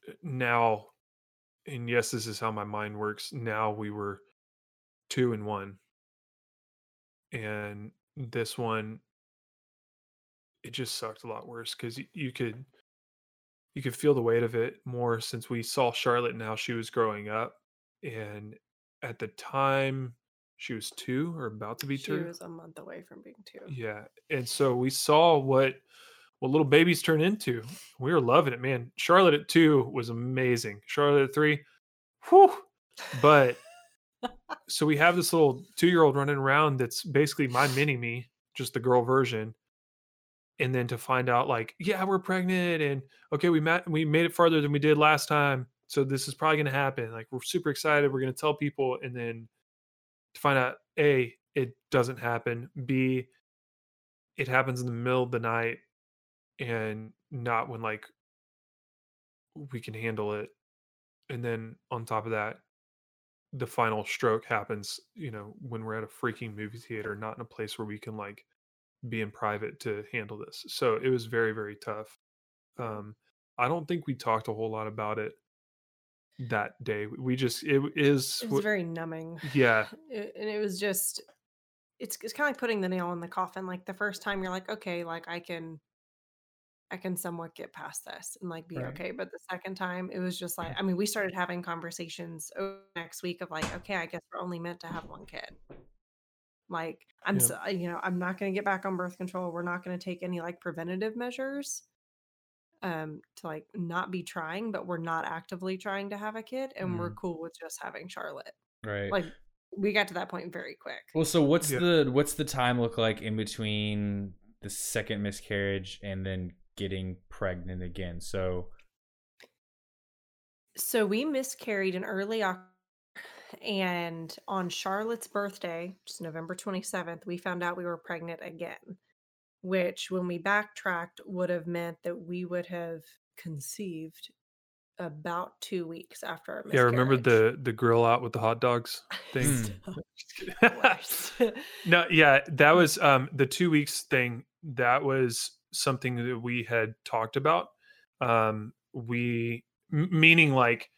Speaker 3: uh, now and yes this is how my mind works now we were two and one. And this one it just sucked a lot worse because you could you could feel the weight of it more since we saw charlotte and how she was growing up and at the time she was two or about to be
Speaker 4: She
Speaker 3: two
Speaker 4: was a month away from being two.
Speaker 3: yeah and so we saw what what little babies turn into we were loving it man charlotte at two was amazing charlotte at three whew, but so we have this little two year old running around that's basically my mini me, just the girl version. And then to find out, like, yeah, we're pregnant, and okay, we met, we made it farther than we did last time, so this is probably going to happen. Like, we're super excited. We're going to tell people, and then to find out, a, it doesn't happen. B, it happens in the middle of the night, and not when like we can handle it. And then on top of that, the final stroke happens, you know, when we're at a freaking movie theater, not in a place where we can like be in private to handle this. So it was very, very tough. Um, I don't think we talked a whole lot about it that day. We just it is
Speaker 4: It was very numbing.
Speaker 3: yeah,
Speaker 4: It- and it was just it's it's kind of like putting the nail in the coffin like the first time you're like okay like i can i can somewhat get past this and like be
Speaker 1: Right.
Speaker 4: okay but the second time it was just like i mean we started having conversations next week of like okay i guess we're only meant to have one kid like i'm
Speaker 3: Yeah.
Speaker 4: so, you know i'm not going to get back on birth control we're not going to take any like preventative measures um to like not be trying but we're not actively trying to have a kid and we're
Speaker 1: Mm.
Speaker 4: cool with just having charlotte
Speaker 1: Right.
Speaker 4: like we got to that point very quick
Speaker 1: well, so what's
Speaker 3: Yeah.
Speaker 1: the what's the time look like in between the second miscarriage and then getting pregnant again? So
Speaker 4: So we miscarried in early October, and on Charlotte's birthday, just November 27th, we found out we were pregnant again, which, when we backtracked, would have meant that we would have conceived about two weeks after our
Speaker 3: yeah. Remember the the grill out with the hot dogs thing? Just kidding.
Speaker 4: Worse.
Speaker 3: no, yeah, that was um the two weeks thing. That was something that we had talked about. Um, we m- meaning like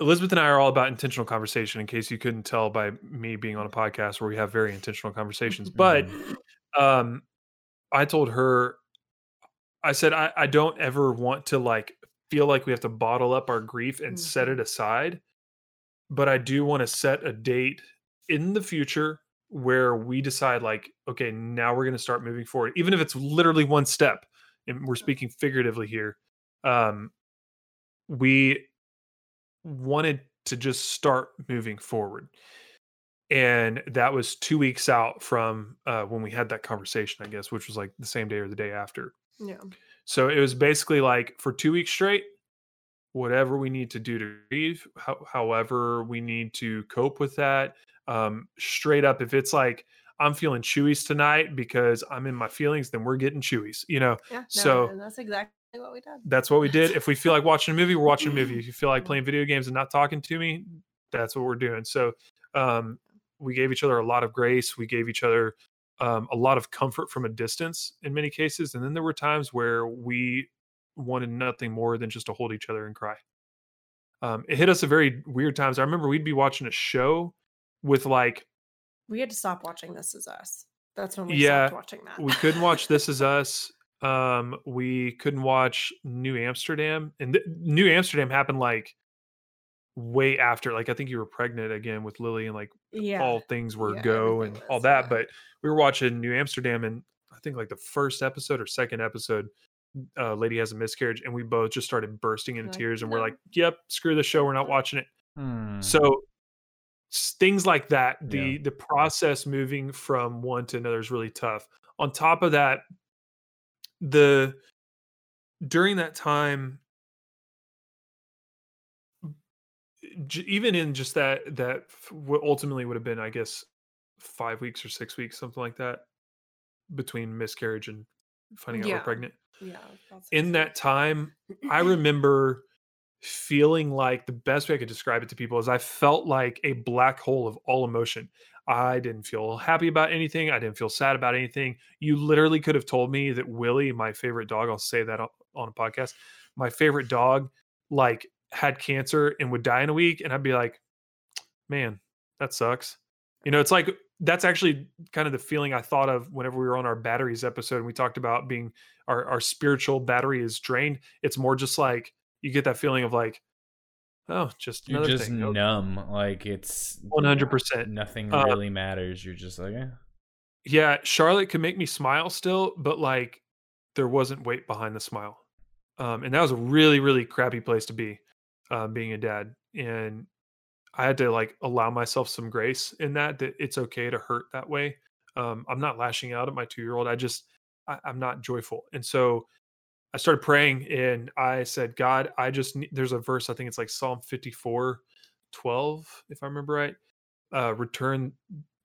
Speaker 3: Elizabeth and I are all about intentional conversation. In case you couldn't tell by me being on a podcast where we have very intentional conversations, but um, I told her, I said I, I don't ever want to like feel like we have to bottle up our grief and set
Speaker 4: Mhm.
Speaker 3: it aside, but I do want to set a date in the future where we decide like, okay, now we're going to start moving forward, even if it's literally one step, and we're speaking figuratively here. Um, we wanted to just start moving forward and that was two weeks out from uh, when we had that conversation i guess which was like the same day or the day after
Speaker 4: yeah.
Speaker 3: so it was basically like for two weeks straight whatever we need to do to grieve how, however we need to cope with that um, straight up if it's like i'm feeling chewies tonight because i'm in my feelings then we're getting chewies you know
Speaker 4: Yeah. No,
Speaker 3: So-
Speaker 4: that's exactly what we did.
Speaker 3: that's what we did. If we feel like watching a movie, we're watching a movie. If you feel like playing video games and not talking to me, that's what we're doing. So um, we gave each other a lot of grace. We gave each other um, a lot of comfort from a distance in many cases. And then there were times where we wanted nothing more than just to hold each other and cry. Um, it hit us at very weird times. I remember we'd be watching a show with like
Speaker 4: We had to stop watching This Is Us. That's when we
Speaker 3: Yeah,
Speaker 4: stopped watching that.
Speaker 3: we couldn't watch This Is Us. Um, we couldn't watch New Amsterdam, and th- New Amsterdam happened like way after. Like I think you were pregnant again with Lily, and like
Speaker 4: Yeah.
Speaker 3: all things were
Speaker 4: Yeah,
Speaker 3: go
Speaker 4: everything
Speaker 3: and all that.
Speaker 4: yeah.
Speaker 3: But we were watching New Amsterdam, and I think like the first episode or second episode, uh, lady has a miscarriage, and we both just started bursting into
Speaker 4: Like,
Speaker 3: tears, and we're like, "Yep, screw the show, we're not watching it."
Speaker 1: Hmm.
Speaker 3: So things like that, the
Speaker 1: Yeah.
Speaker 3: the process moving from one to another is really tough. On top of that, the during that time j- even in just that that what ultimately would have been i guess five weeks or six weeks something like that between miscarriage and finding out
Speaker 4: Yeah.
Speaker 3: we're pregnant
Speaker 4: Yeah.
Speaker 3: in that time i remember feeling like the best way i could describe it to people is i felt like a black hole of all emotion i didn't feel happy about anything i didn't feel sad about anything you literally could have told me that willie my favorite dog i'll say that on a podcast my favorite dog like had cancer and would die in a week and i'd be like man that sucks you know it's like that's actually kind of the feeling i thought of whenever we were on our batteries episode and we talked about being our, our spiritual battery is drained it's more just like you get that feeling of like oh just
Speaker 1: You're just
Speaker 3: thing
Speaker 1: numb. Like it's
Speaker 3: 100%
Speaker 1: nothing
Speaker 3: Uh,
Speaker 1: really matters. You're just like, eh.
Speaker 3: yeah charlotte could make me smile still but like there wasn't weight behind the smile um, and that was a really really crappy place to be uh, being a dad and i had to like allow myself some grace in that that it's okay to hurt that way um, i'm not lashing out at my two year old i just I, i'm not joyful and so i started praying and i said god i just need, there's a verse i think it's like psalm 54 12 if i remember right uh, return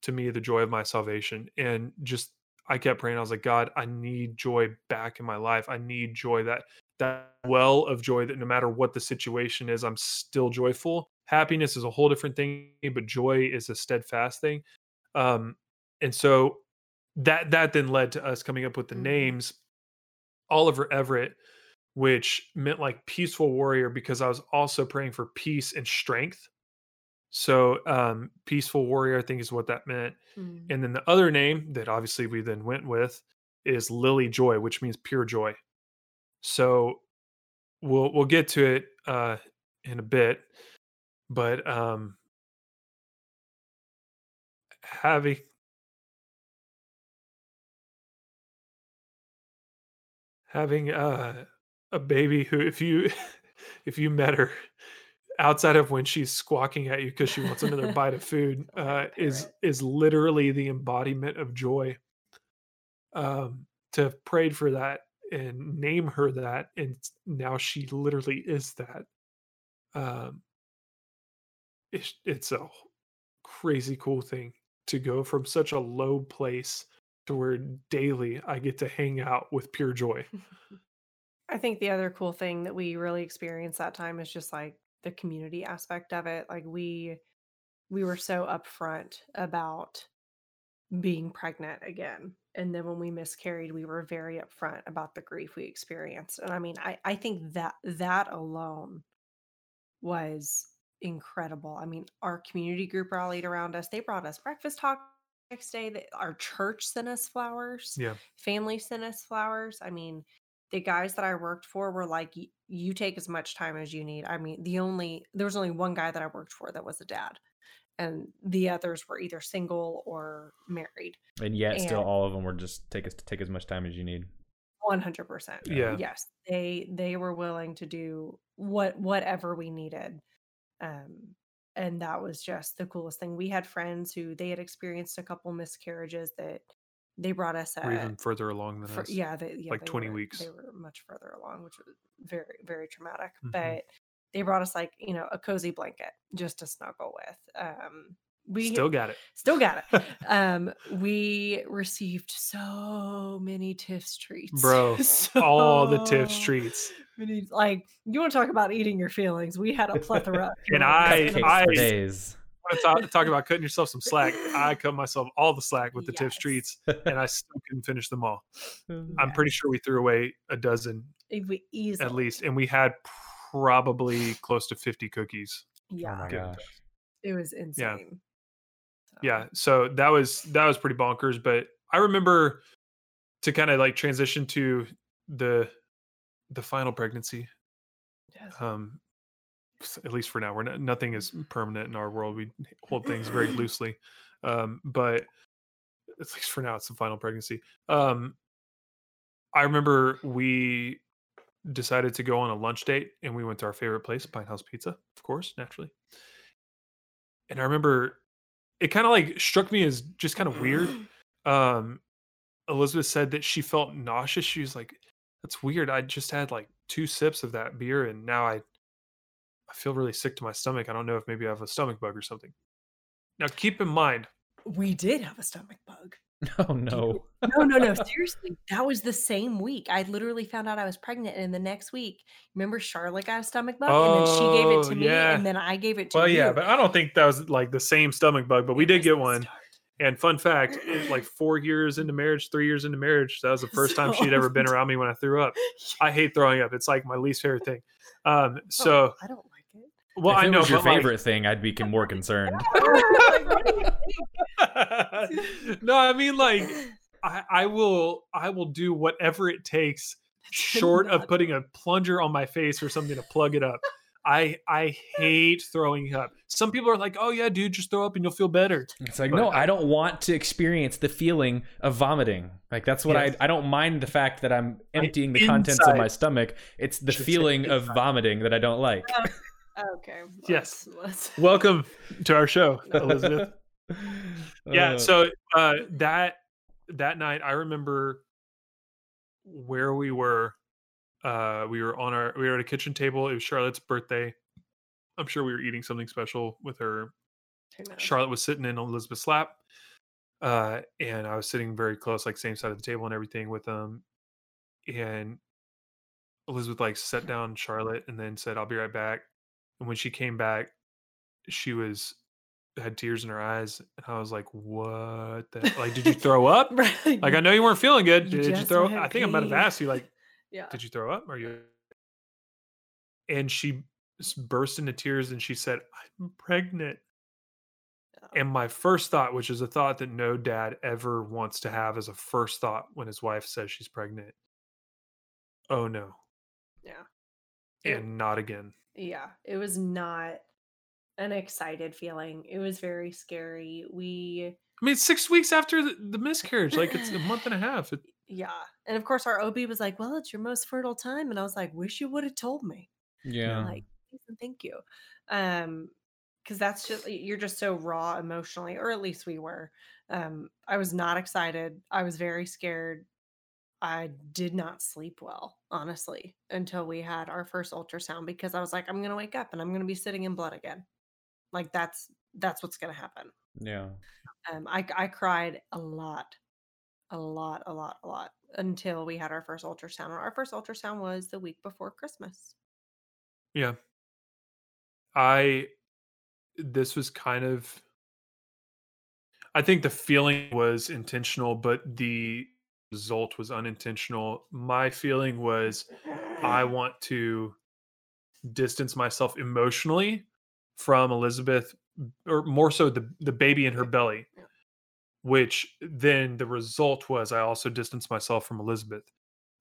Speaker 3: to me the joy of my salvation and just i kept praying i was like god i need joy back in my life i need joy that that well of joy that no matter what the situation is i'm still joyful happiness is a whole different thing but joy is a steadfast thing um and so that that then led to us coming up with the
Speaker 4: Mhm.
Speaker 3: names oliver everett which meant like peaceful warrior because i was also praying for peace and strength so um peaceful warrior i think is what that meant
Speaker 4: Mm.
Speaker 3: and then the other name that obviously we then went with is Lily Joy, which means pure joy. So we'll we'll get to it uh in a bit, but um having having uh a baby who if you if you met her outside of when she's squawking at you because she wants another bite of food uh is is literally the embodiment of joy um to have prayed for that and name her that and now she literally is that um it's, it's a crazy cool thing to go from such a low place to where daily i get to hang out with pure joy
Speaker 4: I think the other cool thing that we really experienced that time is just like the community aspect of it. Like we we were so upfront about being pregnant again. And then when we miscarried, we were very upfront about the grief we experienced. And I mean, I, I think that that alone was incredible. I mean, our community group rallied around us. They brought us breakfast talk next day. That our church sent us flowers.
Speaker 3: yeah
Speaker 4: Family sent us flowers. I mean, the guys that I worked for were like, you take as much time as you need. I mean, the only there was only one guy that I worked for that was a dad, and the others were either single or married.
Speaker 1: and yet still all of them were just take us take as much time as you need.
Speaker 4: One hundred percent.
Speaker 3: Yeah.
Speaker 4: Yes, they they were willing to do what whatever we needed, um, and that was just the coolest thing. We had friends who they had experienced a couple miscarriages that they brought us
Speaker 3: we're even further along than
Speaker 4: for,
Speaker 3: us
Speaker 4: yeah, they, yeah,
Speaker 3: like
Speaker 4: they
Speaker 3: 20
Speaker 4: were-
Speaker 3: weeks.
Speaker 4: They were much further along, which was very, very traumatic.
Speaker 3: Mhm.
Speaker 4: But they brought us like you know a cozy blanket just to snuggle with. Um, we
Speaker 3: still got it
Speaker 4: still got it. um, we received so many Tiff's Treats,
Speaker 3: bro all the tiff
Speaker 4: So
Speaker 3: treats
Speaker 4: many- like you want to talk about eating your feelings? We had a plethora.
Speaker 3: And I-
Speaker 4: in a
Speaker 1: Cupcakes for
Speaker 3: I-
Speaker 1: days.
Speaker 3: want to talk, talk about cutting yourself some slack. I cut myself all the slack with the Tiff
Speaker 4: Yes.
Speaker 3: Streets, and I still couldn't finish them all. I'm pretty sure we threw away a dozen
Speaker 4: If we easily
Speaker 3: at least, and we had probably close to 50 cookies.
Speaker 4: Yeah,
Speaker 1: Oh my gosh.
Speaker 4: it was insane. So,
Speaker 3: Yeah, so that was that was pretty bonkers. But I remember to kind of like transition to the the final pregnancy.
Speaker 4: Yes.
Speaker 3: Um, at least for now, we're not, nothing is permanent in our world. We hold things very loosely, um, but at least for now, it's the final pregnancy. Um, I remember we decided to go on a lunch date, and we went to our favorite place, Pine House Pizza, of course, naturally. And I remember it kind of like struck me as just kind of weird. Um, Elizabeth said that she felt nauseous. She was like, "That's weird. I just had like two sips of that beer, and now I, I feel really sick to my stomach. I don't know if maybe I have a stomach bug or something." Now, keep in mind,
Speaker 4: We did have a stomach bug.
Speaker 1: Oh no.
Speaker 4: No, no, no. Seriously, that was the same week. I literally found out I was pregnant, and the next week, remember Charlotte got a stomach bug, and then she gave it
Speaker 3: Oh,
Speaker 4: to me,
Speaker 3: yeah.
Speaker 4: and then I gave it to
Speaker 3: well,
Speaker 4: you.
Speaker 3: yeah, but I don't think that was like the same stomach bug, but we
Speaker 4: It
Speaker 3: did get one.
Speaker 4: start.
Speaker 3: And fun fact, like four years into marriage, three years into marriage, that was the first time she'd ever been around me when I threw up. I hate throwing up. It's like my least favorite thing. Um,
Speaker 4: Oh,
Speaker 3: so,
Speaker 4: I don't like it.
Speaker 3: well,
Speaker 1: if
Speaker 3: I
Speaker 1: it
Speaker 3: know,
Speaker 1: was your
Speaker 3: but, like-
Speaker 1: favorite thing, I'd be more concerned.
Speaker 4: Like, what do you
Speaker 3: no, I mean like I, I will I will do whatever it takes short of putting a plunger on my face or something to plug it up. I I hate throwing up. Some people are like, "Oh yeah, dude, just throw up and you'll feel better."
Speaker 1: It's like,
Speaker 3: But
Speaker 1: no,
Speaker 3: I-
Speaker 1: I don't want to experience the feeling of vomiting. Like that's what
Speaker 3: Yes.
Speaker 1: I I don't mind the fact that I'm emptying the contents of my stomach. It's the
Speaker 3: Should
Speaker 1: feeling of vomiting that I don't like.
Speaker 4: Oh, okay.
Speaker 3: Yes.
Speaker 4: Let's, let's,
Speaker 3: Welcome to our show, Elizabeth. yeah,
Speaker 1: Uh,
Speaker 3: so uh that that night I remember where we were uh we were on our we were at a kitchen table. It was Charlotte's birthday. I'm sure we were eating something special with her? Charlotte was sitting in Elizabeth's lap, uh, and I was sitting very close, like same side of the table and everything with them. And Elizabeth like sat down Charlotte and then said, "I'll be right back." And when she came back, she was had tears in her eyes, and I was like, "What? The, like, did you throw up?
Speaker 4: Right.
Speaker 3: Like, I know you weren't feeling good.
Speaker 4: You
Speaker 3: Did you throw?
Speaker 4: went
Speaker 3: I think I might have asked you, like,
Speaker 4: yeah.
Speaker 3: did you throw up? Are you? And she burst into tears and she said, "I'm pregnant." Oh. And my first thought, which is a thought that no dad ever wants to have as a first thought when his wife says she's pregnant, oh no,
Speaker 4: Yeah. It-
Speaker 3: and not again.
Speaker 4: Yeah. It was not an excited feeling. It was very scary. We
Speaker 3: I mean, it's six weeks after the, the miscarriage, like it's a month and a half. It,
Speaker 4: yeah. And of course our OB was like, Well, it's your most fertile time. And I was like, Wish you would have told me.
Speaker 1: yeah.
Speaker 4: like thank you um because that's just you're just so raw emotionally or at least we were um i was not excited i was very scared i did not sleep well honestly until we had our first ultrasound because i was like i'm gonna wake up and i'm gonna be sitting in blood again like that's that's what's gonna happen
Speaker 1: Yeah.
Speaker 4: um i i cried a lot a lot a lot a lot until we had our first ultrasound our first ultrasound was the week before christmas
Speaker 3: yeah. I, this was kind of, I think the feeling was intentional, but the result was unintentional. My feeling was I want to distance myself emotionally from Elizabeth, or more so the the baby in her belly. Which then the result was I also distanced myself from Elizabeth,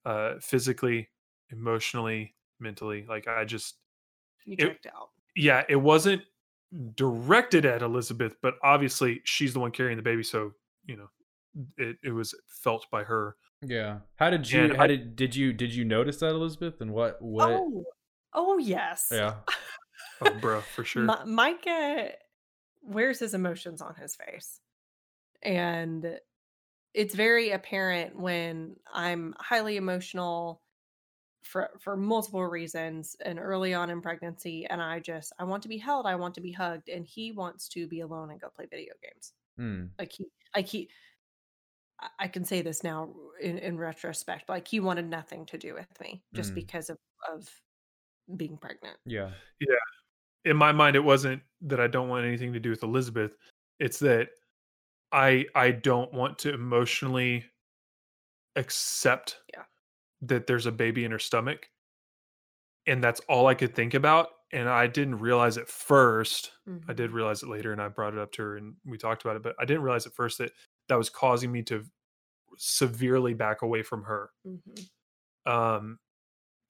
Speaker 3: uh, physically, emotionally, mentally. Like I just,
Speaker 4: you
Speaker 3: It-
Speaker 4: out
Speaker 3: yeah, it wasn't directed at Elizabeth, but obviously she's the one carrying the baby, so you know, it it was felt by her.
Speaker 1: Yeah. How did you?
Speaker 3: And
Speaker 1: how
Speaker 3: I-
Speaker 1: did did you did you notice that Elizabeth and what what?
Speaker 4: Oh, oh yes.
Speaker 1: Yeah.
Speaker 3: Oh, bro, for sure.
Speaker 4: Mi- Micah wears his emotions on his face, and it's very apparent when I'm highly emotional for for multiple reasons and early on in pregnancy and I just I want to be held, I want to be hugged and he wants to be alone and go play video games.
Speaker 1: Hmm.
Speaker 4: Like he like he I- I can say this now in, in retrospect, like he wanted nothing to do with me just
Speaker 1: Mm.
Speaker 4: because of of being pregnant.
Speaker 1: Yeah. Yeah.
Speaker 3: In my mind it wasn't that I don't want anything to do with Elizabeth. It's that I I don't want to emotionally accept
Speaker 4: Yeah.
Speaker 3: that there's a baby in her stomach. And that's all I could think about. And I didn't realize at first. I did
Speaker 4: Mhm.
Speaker 3: realize it later and I brought it up to her and we talked about it, but I didn't realize at first that that was causing me to severely back away from her.
Speaker 4: Mhm.
Speaker 3: Um,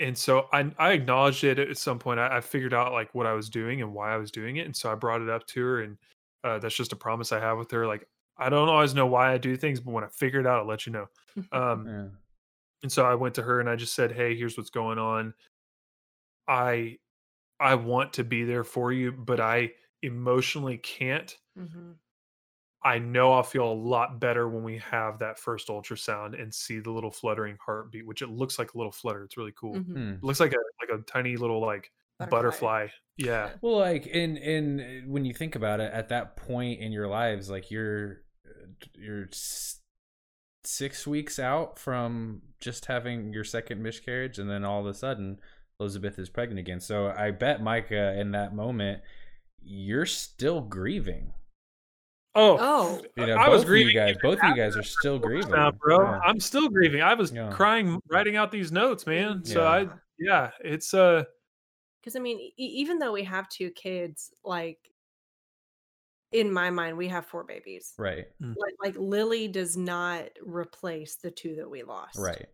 Speaker 3: and so I I acknowledged it at some point. I, I figured out like what I was doing and why I was doing it, and so I brought it up to her, and uh, that's just a promise I have with her. Like I don't always know why I do things, but when I figure it out, I'll let you know. Um,
Speaker 1: Yeah.
Speaker 3: and so I went to her and I just said, "Hey, here's what's going on. I I want to be there for you, but I emotionally can't.
Speaker 4: Mhm.
Speaker 3: I know I'll feel a lot better when we have that first ultrasound and see the little fluttering heartbeat, which it looks like a little flutter. It's really cool.
Speaker 4: Mhm.
Speaker 1: Hmm.
Speaker 3: It looks like a like a tiny little like butterfly. Yeah.
Speaker 1: Well, like in in when you think about it, at that point in your lives, like you're you're six weeks out from just having your second miscarriage, and then all of a sudden Elizabeth is pregnant again. So I bet Micah, in that moment, you're still grieving.
Speaker 3: Oh,
Speaker 4: Oh.
Speaker 1: You know,
Speaker 3: I
Speaker 1: both
Speaker 3: was
Speaker 1: of
Speaker 3: grieving.
Speaker 1: you guys, both of you guys are still grieving,
Speaker 3: now, bro.
Speaker 1: Yeah.
Speaker 3: I'm still grieving. I was
Speaker 1: Yeah.
Speaker 3: crying writing out these notes, man. So
Speaker 1: Yeah.
Speaker 3: I yeah, it's uh
Speaker 4: Because I mean, e- even though we have two kids, like in my mind, we have four babies.
Speaker 1: Right,
Speaker 4: Like, like Lily does not replace the two that we lost.
Speaker 1: right,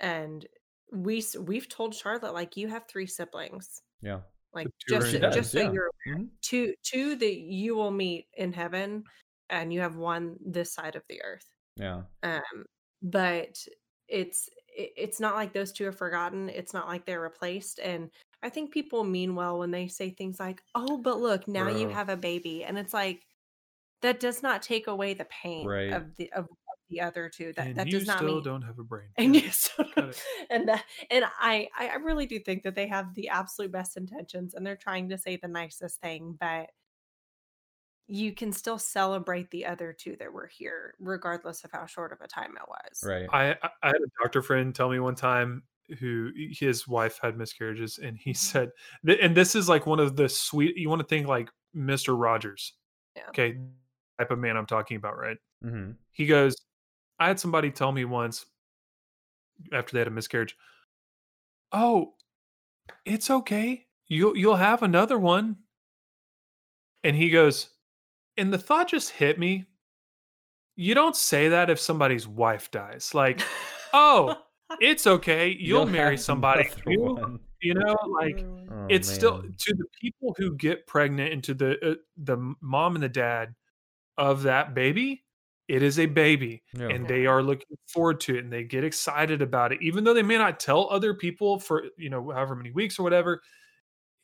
Speaker 4: And we we've told Charlotte like you have three siblings.
Speaker 1: yeah,
Speaker 4: Like just so-
Speaker 3: heaven.
Speaker 4: just so
Speaker 1: Yeah.
Speaker 4: you're
Speaker 1: Mhm.
Speaker 4: two two that you will meet in heaven, and you have one this side of the earth.
Speaker 1: yeah,
Speaker 4: um but it's it's not like those two are forgotten it's not like they're replaced and i think people mean well when they say things like oh but look now you have a baby and it's like that does not take away the pain
Speaker 1: Right.
Speaker 4: of the of the other two that
Speaker 3: and
Speaker 4: that does not
Speaker 3: still
Speaker 4: mean
Speaker 3: don't have a brain.
Speaker 4: and
Speaker 3: Yeah.
Speaker 4: you still and that, and I I I really do think that they have the absolute best intentions and they're trying to say the nicest thing, but you can still celebrate the other two that were here, regardless of how short of a time it was.
Speaker 1: right.
Speaker 3: I I I had a doctor friend tell me one time who his wife had miscarriages, and he said, and this is like one of the sweet. You want to think like Mister Rogers,
Speaker 4: Yeah.
Speaker 3: okay, type of man I'm talking about, right?
Speaker 1: hmm
Speaker 3: He goes, I had somebody tell me once after they had a miscarriage, "Oh, it's okay. You'll you'll have another one." And he goes, and the thought just hit me. You don't say that if somebody's wife dies. Like, oh, it's okay. You'll, marry somebody
Speaker 1: another
Speaker 3: new. You know, like
Speaker 1: Oh,
Speaker 3: it's still to the people who get pregnant and to the uh, the mom and the dad of that baby. It is a baby,
Speaker 1: Yeah.
Speaker 3: and they are looking forward to it, and they get excited about it, even though they may not tell other people for you know however many weeks or whatever.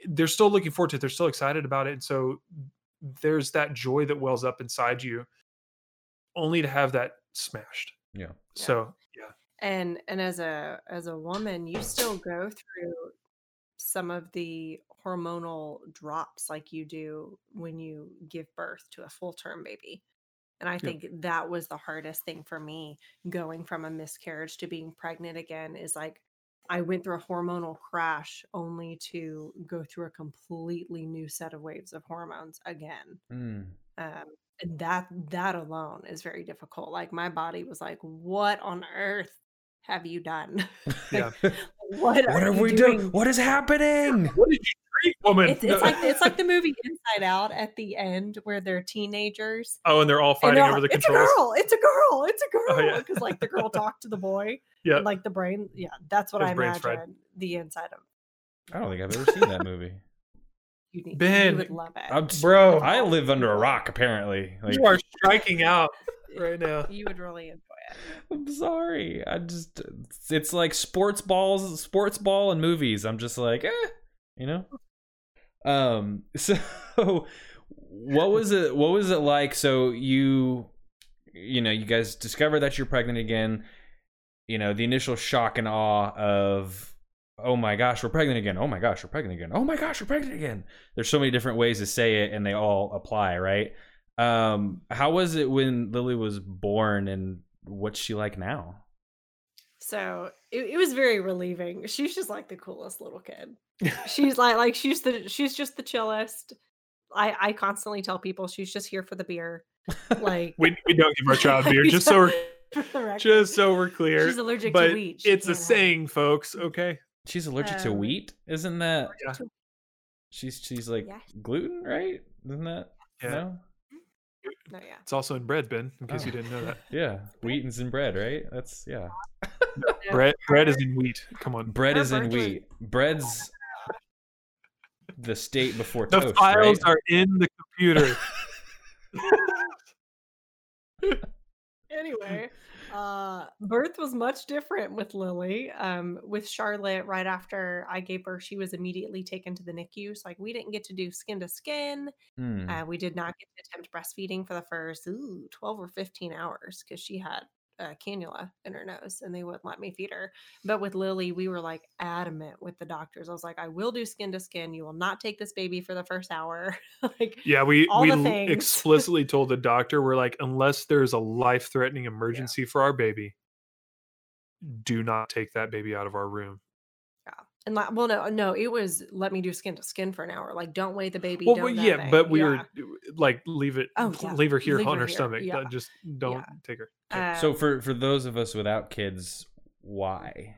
Speaker 3: They're still looking forward to it. They're still excited about it, and so there's that joy that wells up inside you, only to have that smashed.
Speaker 1: Yeah.
Speaker 3: So yeah,
Speaker 4: and and as a as a woman you still go through some of the hormonal drops like you do when you give birth to a full term baby and i think that was the hardest thing for me going from a miscarriage to being pregnant again is like i went through a hormonal crash only to go through a completely new set of waves of hormones again
Speaker 1: Mm.
Speaker 4: um, and that that alone is very difficult like my body was like what on earth have you done
Speaker 3: Yeah.
Speaker 4: what,
Speaker 1: what
Speaker 4: are you
Speaker 1: we
Speaker 4: doing?
Speaker 1: done? What is happening?
Speaker 3: what did you drink, woman?
Speaker 4: it's, it's like it's like the movie inside out at the end where they're teenagers
Speaker 3: oh, and they're all fighting
Speaker 4: they're
Speaker 3: over
Speaker 4: all,
Speaker 3: the
Speaker 4: it's
Speaker 3: controls.
Speaker 4: a girl it's a girl it's a girl
Speaker 3: Oh, yeah.
Speaker 4: because like the girl talked to the boy
Speaker 3: Yeah.
Speaker 4: and, like the brain yeah that's what
Speaker 3: His
Speaker 4: i
Speaker 3: brain's fried.
Speaker 4: imagine the inside of
Speaker 1: I don't think I've ever seen that movie.
Speaker 4: you need
Speaker 3: Ben,
Speaker 4: you would love it
Speaker 1: I'm
Speaker 3: Bro.
Speaker 1: I live under a rock. Apparently, like,
Speaker 3: you are striking out right now.
Speaker 4: you would really enjoy it
Speaker 1: I'm sorry. I just it's like sports balls, sports ball and movies. I'm just like, eh, you know. Um. So, what was it? What was it like? So you, you know, you guys discover that you're pregnant again. You know, the initial shock and awe of, oh my gosh, we're pregnant again. Oh my gosh, we're pregnant again. Oh my gosh, we're pregnant again. There's so many different ways to say it, and they all apply, right? Um, how was it when Lily was born, and what's she like now?
Speaker 4: So it, it was very relieving. She's just like the coolest little kid. She's like like she's the she's just the chillest. I I constantly tell people she's just here for the beer. Like
Speaker 3: We, we don't give our child beer, just so we're
Speaker 4: for the record.
Speaker 3: just so we're clear.
Speaker 4: she's allergic
Speaker 3: but
Speaker 4: to wheat. She
Speaker 3: it's a
Speaker 4: have
Speaker 3: saying, folks. Okay.
Speaker 1: She's allergic to
Speaker 4: Um,
Speaker 1: wheat, isn't that?
Speaker 3: Yeah.
Speaker 1: She's she's like
Speaker 4: Yeah.
Speaker 1: gluten, right? Isn't that?
Speaker 3: Yeah.
Speaker 1: No?
Speaker 4: No, yeah.
Speaker 3: It's also in bread, Ben. In case
Speaker 1: Oh.
Speaker 3: you didn't know that.
Speaker 1: Yeah, wheat is in bread, right? That's yeah.
Speaker 3: bread bread is in wheat. Come on.
Speaker 1: Bread is in wheat. Bread's the state before
Speaker 3: The
Speaker 1: toast,
Speaker 3: files
Speaker 1: right?
Speaker 3: are in the computer.
Speaker 4: anyway, uh, birth was much different with Lily. Um, with Charlotte, right after I gave birth, she was immediately taken to the NICU. So like we didn't get to do skin to skin.
Speaker 1: Hmm.
Speaker 4: Uh, we did not get to attempt breastfeeding for the first ooh, 12 or 15 hours because she had a cannula in her nose and they wouldn't let me feed her. But with Lily, we were like adamant with the doctors. I was like, I will do skin to skin. You will not take this baby for the first hour. like,
Speaker 3: Yeah, we we
Speaker 4: the
Speaker 3: l-
Speaker 4: things.
Speaker 3: explicitly told the doctor we're like, unless there's a life threatening emergency for our baby, do not take that baby out of our room.
Speaker 4: And like, well, no, no, it was let me do skin to skin for an hour. Like, don't weigh the baby.
Speaker 3: Well,
Speaker 4: don't
Speaker 3: but
Speaker 4: that
Speaker 3: yeah,
Speaker 4: thing.
Speaker 3: but we
Speaker 4: Yeah.
Speaker 3: were like, leave it,
Speaker 4: Oh, yeah.
Speaker 3: leave her here
Speaker 4: Leave
Speaker 3: on
Speaker 4: her
Speaker 3: her
Speaker 4: here,
Speaker 3: stomach.
Speaker 4: yeah.
Speaker 3: Just don't
Speaker 4: Yeah.
Speaker 3: take her.
Speaker 4: Uh,
Speaker 1: so for for those of us without kids, why?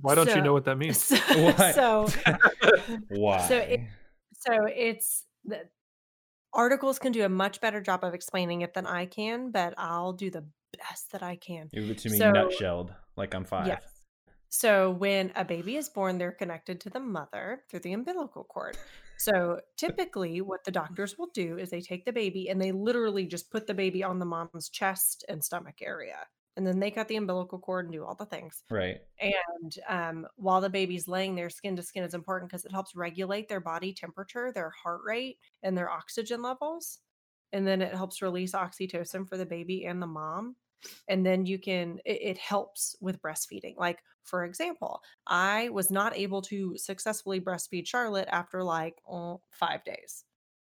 Speaker 3: Why don't you know what that means?
Speaker 4: so,
Speaker 1: Why?
Speaker 4: so
Speaker 1: Why?
Speaker 4: it- So it's the articles can do a much better job of explaining it than I can, but I'll do the best that I can.
Speaker 1: Give it to me
Speaker 4: so-
Speaker 1: nutshelled, like I'm five.
Speaker 4: Yes. So when a baby is born, they're connected to the mother through the umbilical cord. So typically, what the doctors will do is they take the baby and they literally just put the baby on the mom's chest and stomach area. And then they cut the umbilical cord and do all the things.
Speaker 1: Right.
Speaker 4: And um, while the baby's laying there, skin to skin is important because it helps regulate their body temperature, their heart rate, and their oxygen levels. And then it helps release oxytocin for the baby and the mom. And then you can, it, it helps with breastfeeding. Like, for example, I was not able to successfully breastfeed Charlotte after like oh, five days.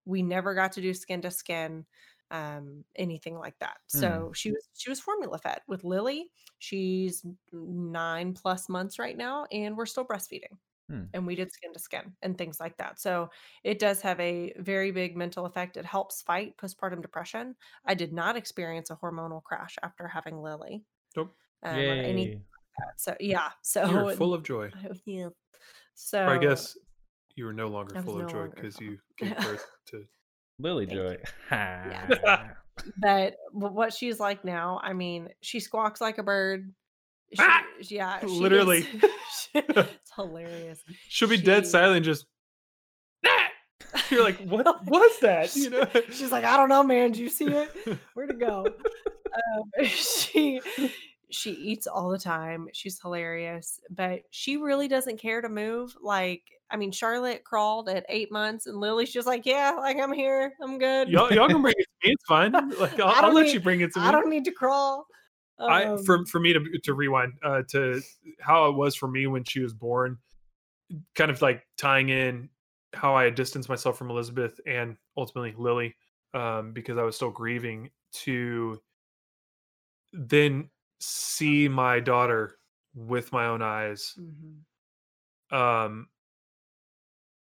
Speaker 4: We never got to do skin to skin um anything like that
Speaker 1: Hmm.
Speaker 4: so she was she was formula fed with lily she's nine plus months right now and we're still breastfeeding
Speaker 1: Hmm.
Speaker 4: and we did skin to skin and things like that so it does have a very big mental effect it helps fight postpartum depression i did not experience a hormonal crash after having lily
Speaker 3: Nope.
Speaker 4: um, or any
Speaker 1: Yay.
Speaker 4: so yeah so
Speaker 3: You're full of joy.
Speaker 4: yeah so
Speaker 3: Or I guess you were no longer
Speaker 4: I was
Speaker 3: full of joy because you gave birth to.
Speaker 1: Lily
Speaker 4: Thank
Speaker 1: Joy.
Speaker 4: Yeah. but what she's like now i mean she squawks like a bird she,
Speaker 3: Ah!
Speaker 4: yeah she
Speaker 3: Literally.
Speaker 4: gets- it's hilarious
Speaker 3: She'll be dead silent, just. You're like, what was that? You know.
Speaker 4: she's like i don't know man do you see it where'd it go um, she she eats all the time she's hilarious but she really doesn't care to move like i mean charlotte crawled at eight months and lily's just like yeah like i'm here i'm good
Speaker 3: y'all, y'all can bring it to me. It's fine. Like I'll, I'll let
Speaker 4: need-
Speaker 3: you bring it to me.
Speaker 4: i don't need to crawl
Speaker 3: I
Speaker 4: Um,
Speaker 3: for for me to to rewind uh, to how it was for me when she was born, kind of like tying in how I had distanced myself from Elizabeth and ultimately Lily, um, because I was still grieving. To then see my daughter with my own eyes,
Speaker 4: mhm.
Speaker 3: um,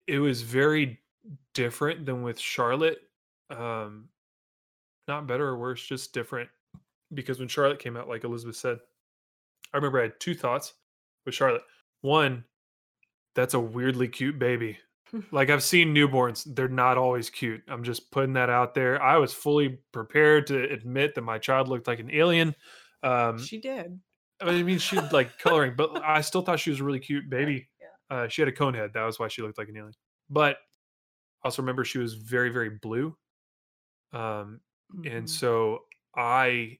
Speaker 3: it was very different than with Charlotte. Um, not better or worse, just different. Because when Charlotte came out, like Elizabeth said, I remember I had two thoughts with Charlotte. One, that's a weirdly cute baby. like I've seen newborns, they're not always cute. I'm just putting that out there. I was fully prepared to admit that my child looked like an alien. Um,
Speaker 4: she did
Speaker 3: I mean, she like coloring, but I still thought she was a really cute baby.
Speaker 4: Yeah.
Speaker 3: Uh, she had a cone head. That was why she looked like an alien. But I also remember she was very, very blue. Um, and
Speaker 4: Mhm.
Speaker 3: so I,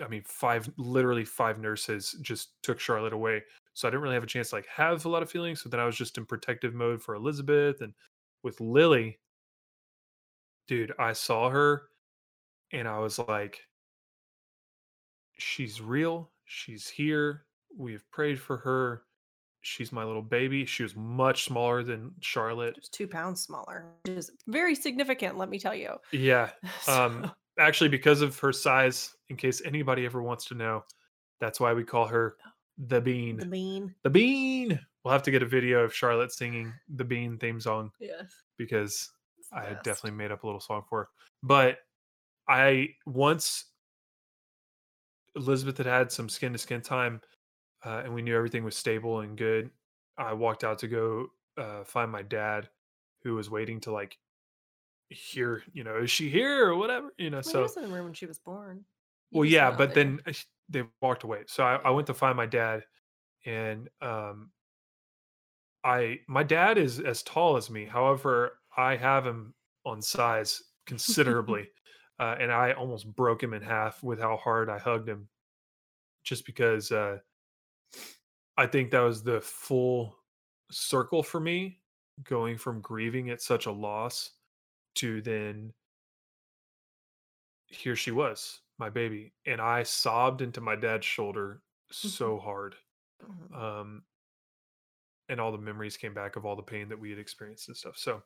Speaker 3: I mean, five, literally five nurses just took Charlotte away. So I didn't really have a chance to like have a lot of feelings. So then I was just in protective mode for Elizabeth and with Lily. Dude, I saw her and I was like, she's real. She's here. We have prayed for her. She's my little baby. She was much smaller than Charlotte.
Speaker 4: just two pounds smaller which is very significant let me tell you
Speaker 3: Yeah.
Speaker 4: So-
Speaker 3: Um, actually, because of her size, in case anybody ever wants to know, that's why we call her the Bean.
Speaker 4: the Bean.
Speaker 3: The,
Speaker 4: bean.
Speaker 3: We'll have to get a video of Charlotte singing the Bean theme song
Speaker 4: yes
Speaker 3: because I
Speaker 4: best.
Speaker 3: definitely made up a little song for her. But I once Elizabeth had had some skin to skin time, uh, and we knew everything was stable and good. I walked out to go uh, find my dad, who was waiting to like hear, you know, is she here or whatever, you know.
Speaker 4: Well, he
Speaker 3: so
Speaker 4: was in the room when she was born You
Speaker 3: well
Speaker 4: just
Speaker 3: yeah but
Speaker 4: there.
Speaker 3: then uh, they walked away so I, I went to find my dad and um i my dad is as tall as me however i have him on size considerably uh, and i almost broke him in half with how hard i hugged him just because uh i think that was the full circle for me going from grieving at such a loss to then here she was, my baby, and I sobbed into my dad's shoulder so hard.
Speaker 4: Mhm.
Speaker 3: Um, and all the memories came back of all the pain that we had experienced and stuff. So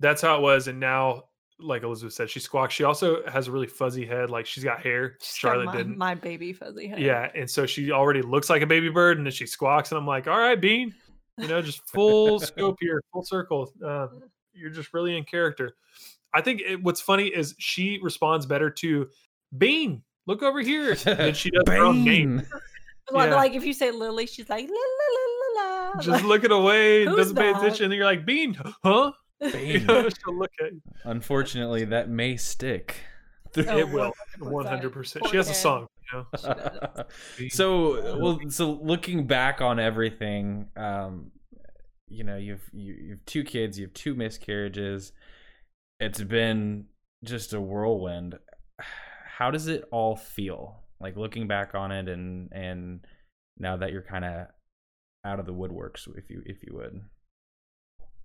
Speaker 3: that's how it was. And now, like Elizabeth said, she squawks. She also has a really fuzzy head, like she's got hair.
Speaker 4: She's got
Speaker 3: Charlotte
Speaker 4: my,
Speaker 3: didn't.
Speaker 4: My baby fuzzy head.
Speaker 3: Yeah, and so she already looks like a baby bird, and then she squawks, and I'm like, "All right, Bean, you know, just full scope here, full circle. Uh, you're just really in character." I think it, what's funny is she responds better to Bean. Look over here than she does her own name.
Speaker 4: Like,
Speaker 3: Yeah.
Speaker 4: like if you say Lily, she's like la la la la la.
Speaker 3: Just looking away, doesn't pay attention. And you're like, Bean, huh? You know, she'll look at you.
Speaker 1: Unfortunately, that may stick.
Speaker 4: Oh,
Speaker 3: it will,
Speaker 4: 100%.
Speaker 3: 100. percent
Speaker 4: Poor
Speaker 3: She has a song, you know.
Speaker 1: so well so looking back on everything um you know you've you, you have two kids you have two miscarriages it's been just a whirlwind how does it all feel like looking back on it and and now that you're kind of out of the woodworks if you if you would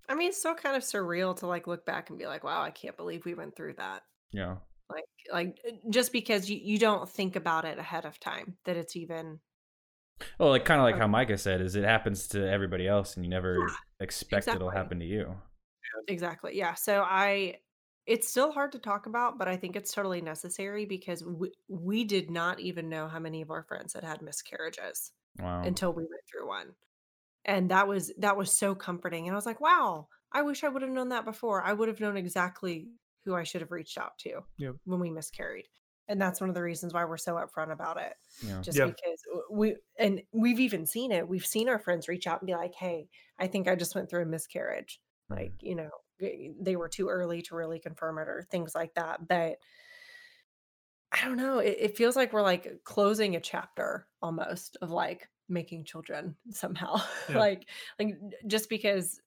Speaker 4: I mean, it's still kind of surreal to like look back and be like, wow, I can't believe we went through that.
Speaker 1: Yeah.
Speaker 4: Like, like just because you, you don't think about it ahead of time that it's even
Speaker 1: well like kind of like how micah said is it happens to everybody else and you never
Speaker 4: Yeah,
Speaker 1: expect it'll happen to you
Speaker 4: exactly yeah. So I, it's still hard to talk about, but I think it's totally necessary because we, we did not even know how many of our friends had had miscarriages.
Speaker 1: wow
Speaker 4: until we went through one and that was that was so comforting and i was like wow i wish i would have known that before i would have known exactly who i should have reached out to
Speaker 3: Yep.
Speaker 4: when we miscarried and that's one of the reasons why we're so upfront about it
Speaker 1: you know
Speaker 4: just
Speaker 3: Yeah.
Speaker 4: because we and we've even seen it we've seen our friends reach out and be like hey i think i just went through a miscarriage
Speaker 1: Mhm.
Speaker 4: like you know they were too early to really confirm it or things like that but i don't know it, it feels like we're like closing a chapter almost of like making children somehow
Speaker 3: Yeah.
Speaker 4: like like just because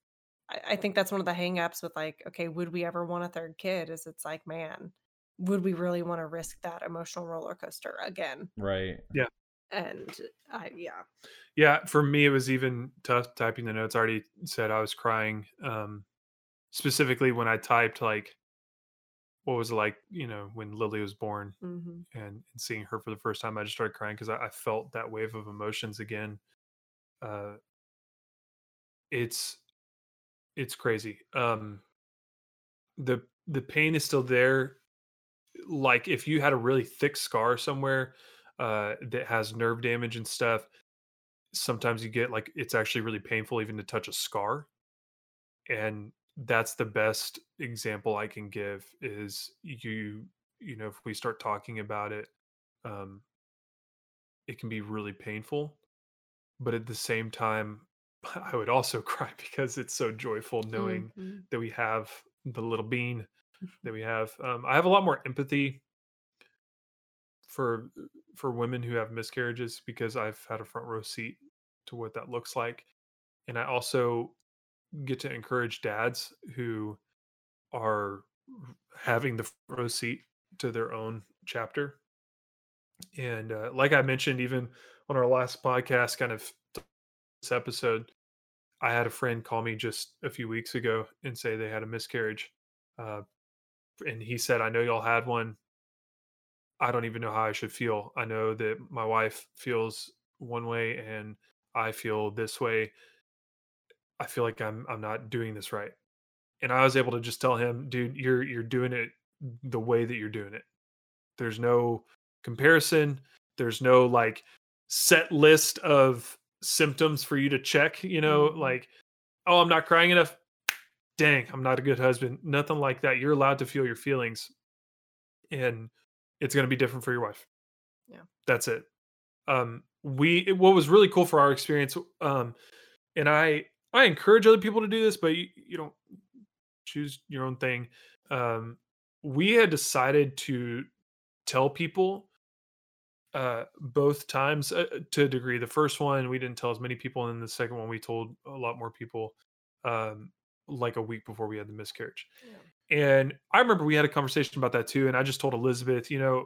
Speaker 4: I, I think that's one of the hangups with like okay would we ever want a third kid is it's like man would we really want to risk that emotional roller coaster again
Speaker 1: right Yeah.
Speaker 4: and i yeah
Speaker 3: Yeah, for me it was even tough typing the notes. I already said I was crying. Um specifically when I typed like what was it like, you know, when Lily was born
Speaker 4: hmm
Speaker 3: and, and seeing her for the first time, I just started crying because I, I felt that wave of emotions again. Uh it's it's crazy. Um the the pain is still there. Like if you had a really thick scar somewhere uh that has nerve damage and stuff, sometimes you get like it's actually really painful even to touch a scar and that's the best example i can give is you you know if we start talking about it um it can be really painful but at the same time i would also cry because it's so joyful knowing
Speaker 4: Mhm.
Speaker 3: that we have the little bean that we have um i have a lot more empathy for for women who have miscarriages because i've had a front row seat to what that looks like and i also get to encourage dads who are having the front row seat to their own chapter and uh, like i mentioned even on our last podcast kind of this episode i had a friend call me just a few weeks ago and say they had a miscarriage uh, and he said i know y'all had one. I don't even know how i should feel. I know that my wife feels one way and i feel this way. I feel like i'm i'm not doing this right. And i was able to just tell him dude you're you're doing it the way that you're doing it. There's no comparison. There's no like set list of symptoms for you to check you know
Speaker 4: Mhm.
Speaker 3: like oh i'm not crying enough dang i'm not a good husband nothing like that you're allowed to feel your feelings and it's going to be different for your wife
Speaker 4: Yeah.
Speaker 3: that's it um we it- what was really cool for our experience um and i i encourage other people to do this but you, you don't choose your own thing um we had decided to tell people uh, both times uh, to a degree. The first one we didn't tell as many people, and then the second one we told a lot more people, um, like a week before we had the miscarriage. And I remember we had a conversation about that too. And I just told Elizabeth, you know,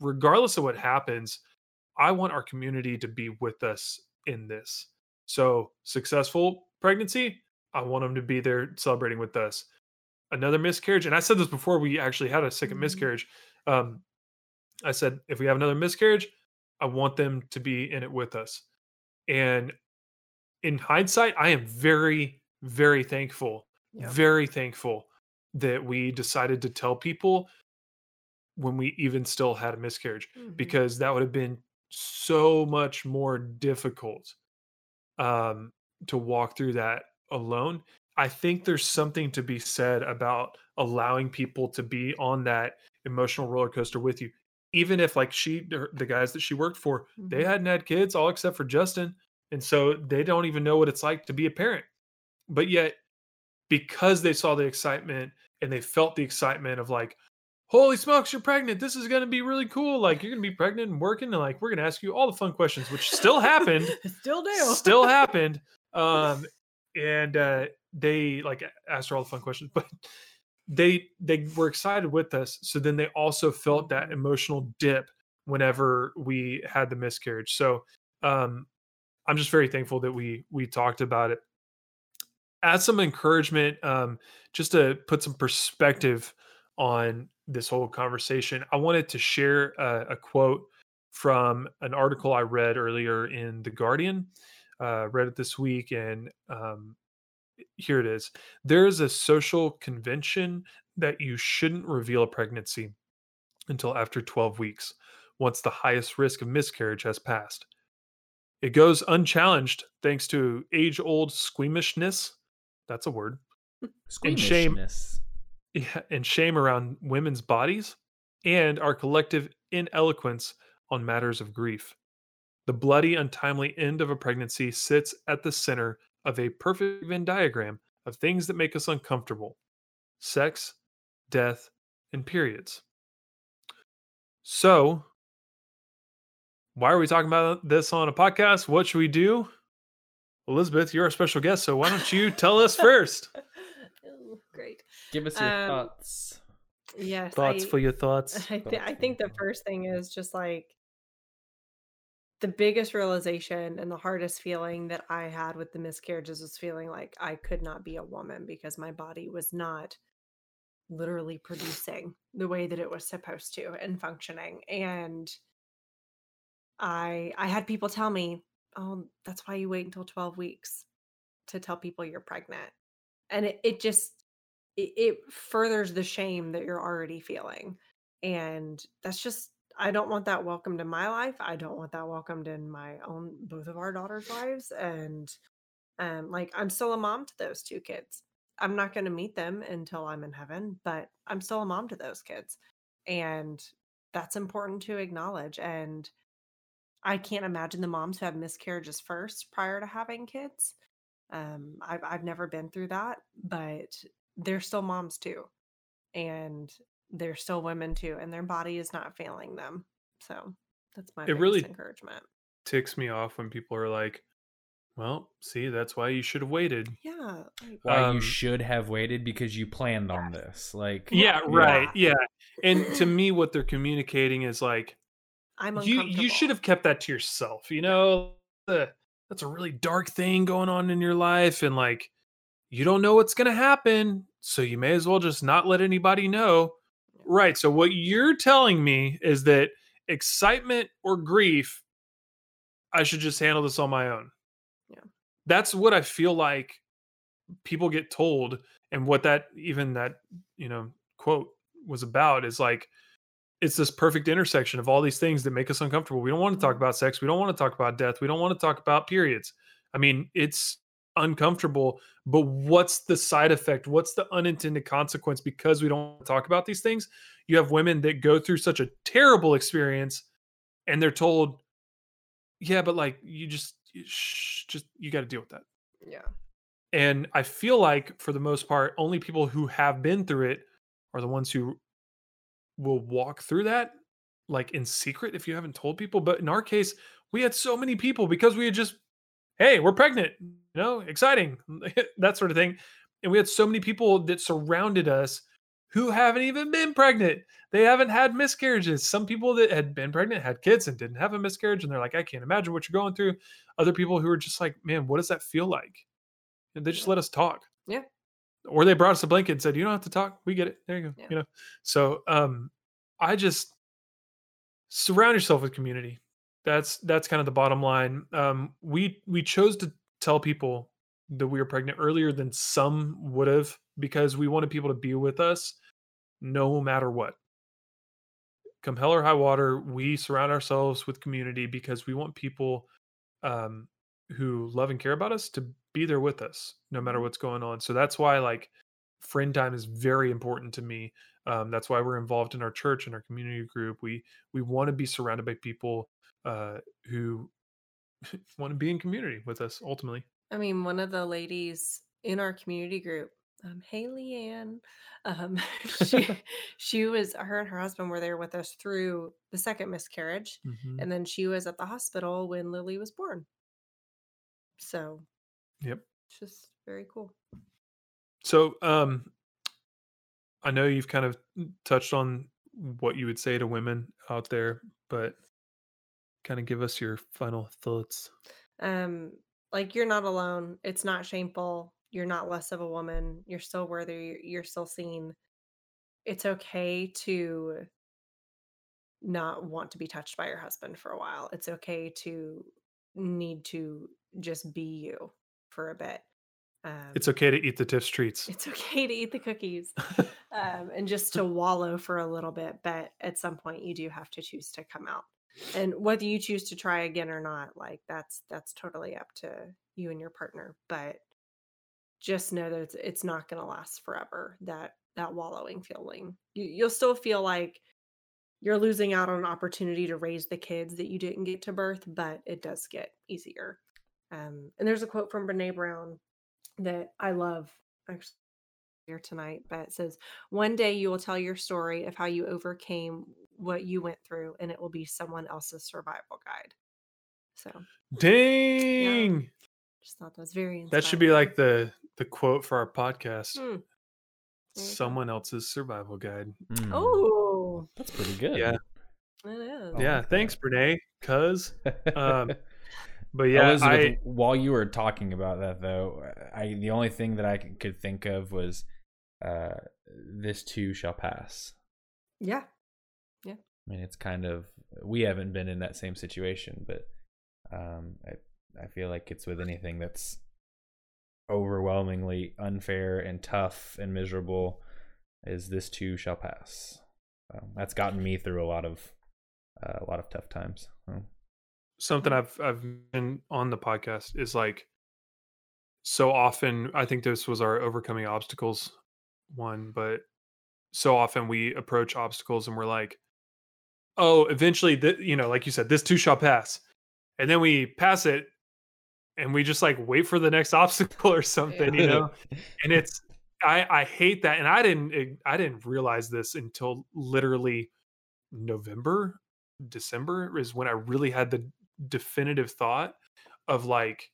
Speaker 3: regardless of what happens, I want our community to be with us in this. So successful pregnancy, I want them to be there celebrating with us. Another miscarriage, and I said this before we actually had a 2nd
Speaker 4: Mhm.
Speaker 3: miscarriage. Um, I said if we have another miscarriage, I want them to be in it with us. And in hindsight, I am very, very thankful,
Speaker 4: Yeah.
Speaker 3: very thankful that we decided to tell people when we even still had a miscarriage
Speaker 4: Mhm.
Speaker 3: because that would have been so much more difficult um, to walk through that alone. I think there's something to be said about allowing people to be on that emotional roller coaster with you, even if like she, the guys that she worked for, they
Speaker 4: Mhm.
Speaker 3: hadn't had kids, all except for Justin, and so they don't even know what it's like to be a parent. But yet, because they saw the excitement and they felt the excitement of like, holy smokes, you're pregnant. This is going to be really cool. Like, you're going to be pregnant and working. And like, we're going to ask you all the fun questions, which still happened.
Speaker 4: Still do.
Speaker 3: still happened. Um, and uh, they like asked her all the fun questions, but they they were excited with us. So then they also felt that
Speaker 4: Mhm.
Speaker 3: emotional dip whenever we had the miscarriage. So um, I'm just very thankful that we we talked about it. As some encouragement, um, just to put some perspective on this whole conversation, I wanted to share a, a quote from an article I read earlier in The Guardian. Uh, read it this week, and um, here it is. There is a social convention that you shouldn't reveal a pregnancy until after 12 weeks, once the highest risk of miscarriage has passed. It goes unchallenged thanks to age old squeamishness. That's a word. And shame. Yeah, and shame around women's bodies and our collective ineloquence on matters of grief. The bloody, untimely end of a pregnancy sits at the center of a perfect Venn diagram of things that make us uncomfortable sex, death, and periods. So, why are we talking about this on a podcast? What should we do? Elizabeth, you're our special guest, so why don't you tell us first?
Speaker 4: Ooh, Great.
Speaker 1: Give us your
Speaker 4: Um,
Speaker 1: thoughts.
Speaker 4: Yes.
Speaker 3: Thoughts
Speaker 4: I,
Speaker 3: for your thoughts.
Speaker 4: I, th- I think the first thing is just like the biggest realization and the hardest feeling that I had with the miscarriages was feeling like I could not be a woman because my body was not literally producing the way that it was supposed to and functioning. And I I had people tell me, "Oh, that's why you wait until 12 weeks to tell people you're pregnant." And it, it just it, it furthers the shame that you're already feeling. And that's just I don't want that welcomed in my life. I don't want that welcomed in my own both of our daughters' lives. And um like I'm still a mom to those two kids. I'm not going to meet them until I'm in heaven, but I'm still a mom to those kids. And that's important to acknowledge and I can't imagine the moms who have miscarriages first prior to having kids. Um, I've I've never been through that, but they're still moms too, and they're still women too, and their body is not failing them. So that's my
Speaker 3: It really-
Speaker 4: encouragement.
Speaker 3: ticks me off when people are like, "Well, see, that's why you should have waited."
Speaker 4: Yeah, like,
Speaker 1: Why
Speaker 3: um,
Speaker 1: you should have waited because you planned on this. Like
Speaker 3: Yeah,
Speaker 4: Yeah.
Speaker 3: right. Yeah. And to me what they're communicating is like
Speaker 4: I'm
Speaker 3: you you should have kept that to yourself, you know? Uh, that's a really dark thing going on in your life and like you don't know what's going to happen, so you may as well just not let anybody know. Right. So what you're telling me is that excitement or grief I should just handle this on my own.
Speaker 4: Yeah.
Speaker 3: That's what I feel like people get told and what that even that, you know, quote was about is like it's this perfect intersection of all these things that make us uncomfortable. We don't want to talk about sex, we don't want to talk about death, we don't want to talk about periods. I mean, it's uncomfortable, but what's the side effect? What's the unintended consequence because we don't talk about these things? You have women that go through such a terrible experience and they're told, yeah, but like you just, shh, just, you got to deal with that.
Speaker 4: yeah,
Speaker 3: And I feel like for the most part, only people who have been through it are the ones who will walk through that like in secret if you haven't told people. But in our case, we had so many people because we had just, hey, we're pregnant, you know, exciting, that sort of thing. And we had so many people that surrounded us who haven't even been pregnant. They haven't had miscarriages. Some people that had been pregnant had kids and didn't have a miscarriage. And they're like, I can't imagine what you're going through. Other people who are just like, man, what does that feel like? And they just let us talk.
Speaker 4: Yeah.
Speaker 3: Or they brought us a blanket and said, you don't have to talk. We get it. There you go.
Speaker 4: Yeah.
Speaker 3: You know, so um, I just surround yourself with community. That's that's kind of the bottom line. Um, we we chose to tell people that we were pregnant earlier than some would have because we wanted people to be with us no matter what. Come hell or high water, we surround ourselves with community because we want people um, who love and care about us to be there with us no matter what's going on. So that's why like friend time is very important to me. Um, that's why we're involved in our church and our community group. We we want to be surrounded by people uh, who want to be in community with us ultimately.
Speaker 4: I mean, one of the ladies in our community group, um, hey Leanne, um, she she was her and her husband were there with us through the second miscarriage,
Speaker 3: Mhm.
Speaker 4: and then she was at the hospital when Lily was born. So
Speaker 3: Yep.
Speaker 4: it's just very cool.
Speaker 3: So, um, I know you've kind of touched on what you would say to women out there, but kind of give us your final thoughts.
Speaker 4: Um, like you're not alone. It's not shameful. You're not less of a woman. You're still worthy. You're, you're still seen. It's okay to not want to be touched by your husband for a while. It's okay to need to just be you for a bit. Um,
Speaker 3: It's okay to eat the Tiff's Treats.
Speaker 4: it's okay to eat the cookies um, and just to wallow for a little bit. But at some point, you do have to choose to come out. And whether you choose to try again or not, like that's that's totally up to you and your partner. But just know that it's, it's not going to last forever. That that wallowing feeling, you, you'll still feel like you're losing out on an opportunity to raise the kids that you didn't get to birth, but it does get easier. Um, and there's a quote from Brene Brown that I love actually here tonight, but it says, One day you will tell your story of how you overcame what you went through, and it will be someone else's survival guide. So
Speaker 3: Dang!
Speaker 4: just thought that was very
Speaker 3: That should be like the the quote for our podcast.
Speaker 4: There go.
Speaker 3: Someone else's survival guide.
Speaker 1: Mm,
Speaker 4: Oh,
Speaker 1: that's pretty good.
Speaker 3: Yeah.
Speaker 4: it is.
Speaker 3: Yeah,
Speaker 1: like
Speaker 3: thanks,
Speaker 1: that.
Speaker 3: Brene. Cuz, um, but
Speaker 1: Yeah,
Speaker 3: yeah,
Speaker 1: Elizabeth,
Speaker 3: I
Speaker 1: while you were talking about that though, I the only thing that I could think of was uh this too shall pass.
Speaker 4: Yeah. Yeah.
Speaker 1: I mean, it's kind of we haven't been in that same situation, but um I I feel like it's with anything that's overwhelmingly unfair and tough and miserable is this too shall pass. So that's gotten me through a lot of uh, a lot of tough times. So,
Speaker 3: something I've I've been on the podcast is like so often I think this was our overcoming obstacles one, but so often we approach obstacles and we're like, oh, eventually th- you know, like you said, this too shall pass. And then we pass it and we just like wait for the next obstacle or something, you know? and it's I I hate that and I didn't I didn't realize this until literally November, December is when I really had the definitive thought of like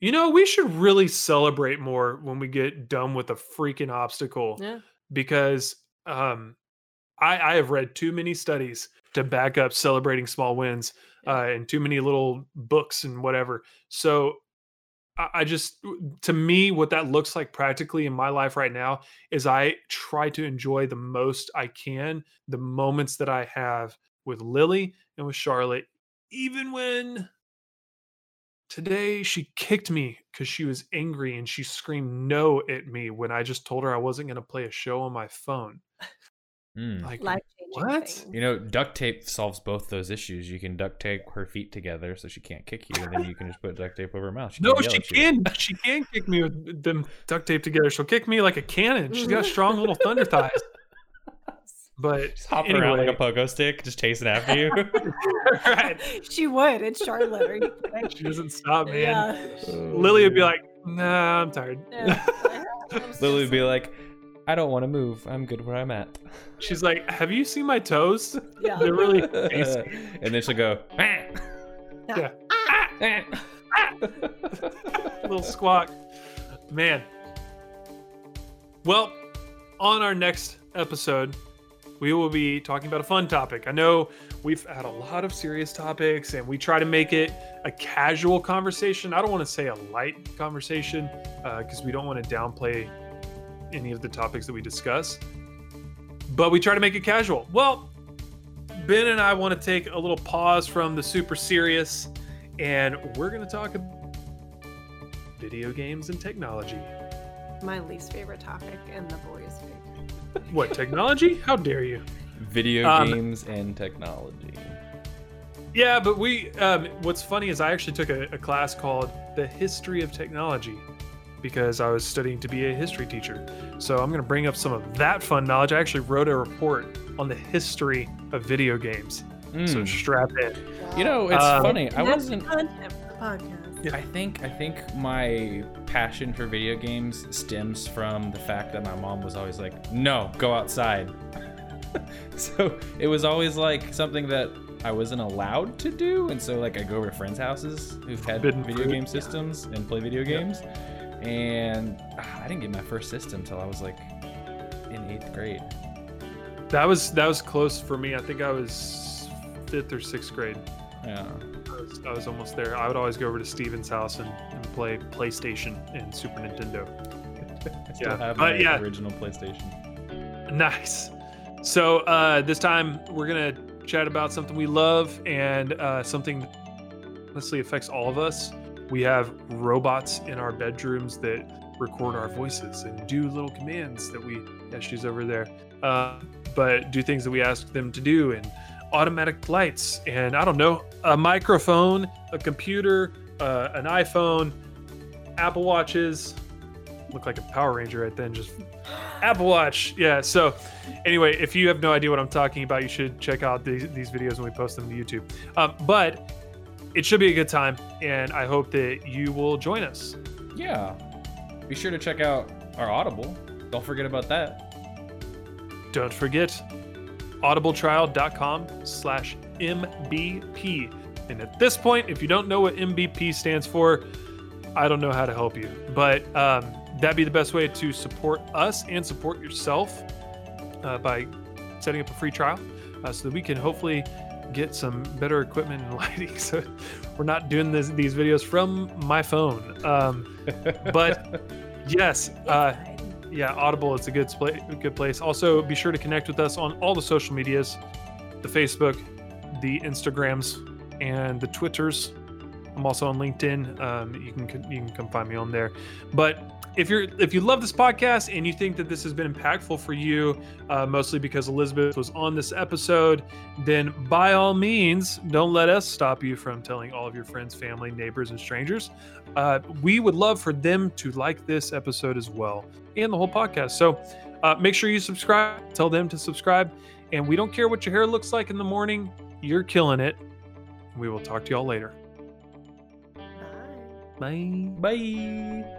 Speaker 3: you know, we should really celebrate more when we get done with a freaking obstacle
Speaker 4: Yeah.
Speaker 3: because um I I have read too many studies to back up celebrating small wins uh and too many little books and whatever. So I I just, to me, what that looks like practically in my life right now is I try to enjoy the most I can the moments that I have with Lily and with Charlotte, even when today she kicked me because she was angry and she screamed no at me when I just told her I wasn't going to play a show on my phone.
Speaker 1: mm.
Speaker 3: Like, what?
Speaker 4: things.
Speaker 1: You know, duct tape solves both those issues. You can duct tape her feet together so she can't kick you, and then you can just put duct tape over her mouth.
Speaker 3: no,
Speaker 1: can't
Speaker 3: she can. She can kick me with them duct taped together. She'll kick me like a cannon. She's got strong little thunder thighs. But
Speaker 1: Just hop around like a pogo stick, just chasing after you.
Speaker 3: right.
Speaker 4: she would. It's Charlotte. Are you kidding?
Speaker 3: She doesn't stop, man.
Speaker 4: Yeah.
Speaker 3: Lily would be like, "Nah, I'm tired."
Speaker 4: Yeah.
Speaker 1: Lily would be like, I don't want to move. I'm good where I'm at.
Speaker 3: She's like, "Have you seen my toes?
Speaker 4: Yeah.
Speaker 3: They're really tasty."
Speaker 1: and then she'll go. Ah.
Speaker 3: Yeah. Ah. Ah. little squawk. Man. Well, on our next episode, we will be talking about a fun topic. I know we've had a lot of serious topics and we try to make it a casual conversation. I don't want to say a light conversation uh, because we don't want to downplay any of the topics that we discuss, but we try to make it casual. Well, Ben and I want to take a little pause from the super serious and we're going to talk about video games and technology.
Speaker 4: My least favorite topic and the boys'.
Speaker 3: What, technology? How dare you?
Speaker 1: Video
Speaker 3: Um,
Speaker 1: games and technology.
Speaker 3: Yeah, but we. Um, what's funny is I actually took a, a class called The History of Technology because I was studying to be a history teacher. So I'm going to bring up some of that fun knowledge. I actually wrote a report on the history of video games. So
Speaker 1: Mm.
Speaker 3: strap in.
Speaker 1: You know, it's
Speaker 3: Um,
Speaker 1: funny. I wasn't.
Speaker 4: content for the podcast.
Speaker 3: Yeah.
Speaker 1: I think I think my passion for video games stems from the fact that my mom was always like, "No, go outside." so it was always like something that I wasn't allowed to do, and so like I go over to friends' houses who've had
Speaker 3: Forbidden
Speaker 1: video
Speaker 3: fruit.
Speaker 1: game systems and play video games, and ah, I didn't get my first system till I was like in eighth grade.
Speaker 3: That was that was close for me. I think I was fifth or sixth grade.
Speaker 1: Yeah.
Speaker 3: I was, I was almost there. I would always go over to Steven's house and, and play PlayStation and Super Nintendo.
Speaker 1: I still
Speaker 3: Yeah,
Speaker 1: have
Speaker 3: but
Speaker 1: my
Speaker 3: yeah.
Speaker 1: original PlayStation.
Speaker 3: Nice. So uh, this time we're gonna chat about something we love and uh, something that honestly affects all of us. We have robots in our bedrooms that record our voices and do little commands that we. Yeah, she's over there. Uh, but do things that we ask them to do and automatic lights and I don't know a microphone, a computer, uh, an iPhone, Apple watches. Look like a Power Ranger right then. Just Apple Watch. Yeah. So, anyway, if you have no idea what I'm talking about, you should check out these, these videos when we post them to YouTube. Um, but it should be a good time, and I hope that you will join us.
Speaker 1: Yeah. Be sure to check out our Audible. Don't forget about that.
Speaker 3: Don't forget audibletrial.com slash mbp and at this point if you don't know what mbp stands for i don't know how to help you. But um, that'd be the best way to support us and support yourself uh, by setting up a free trial uh, so that we can hopefully get some better equipment and lighting. So we're not doing this, these videos from my phone. Um, but yes uh, yeah, Audible it's a good a good place. Also, be sure to connect with us on all the social medias, the Facebook, the Instagrams, and the Twitters. I'm also on LinkedIn. Um, you can you can come find me on there. But if you're if you love this podcast and you think that this has been impactful for you, uh, mostly because Elizabeth was on this episode, then by all means, don't let us stop you from telling all of your friends, family, neighbors, and strangers. Uh, we would love for them to like this episode as well and the whole podcast. So uh, make sure you subscribe, tell them to subscribe. And we don't care what your hair looks like in the morning, you're killing it. We will talk to y'all later.
Speaker 4: Bye.
Speaker 3: Bye.
Speaker 1: Bye.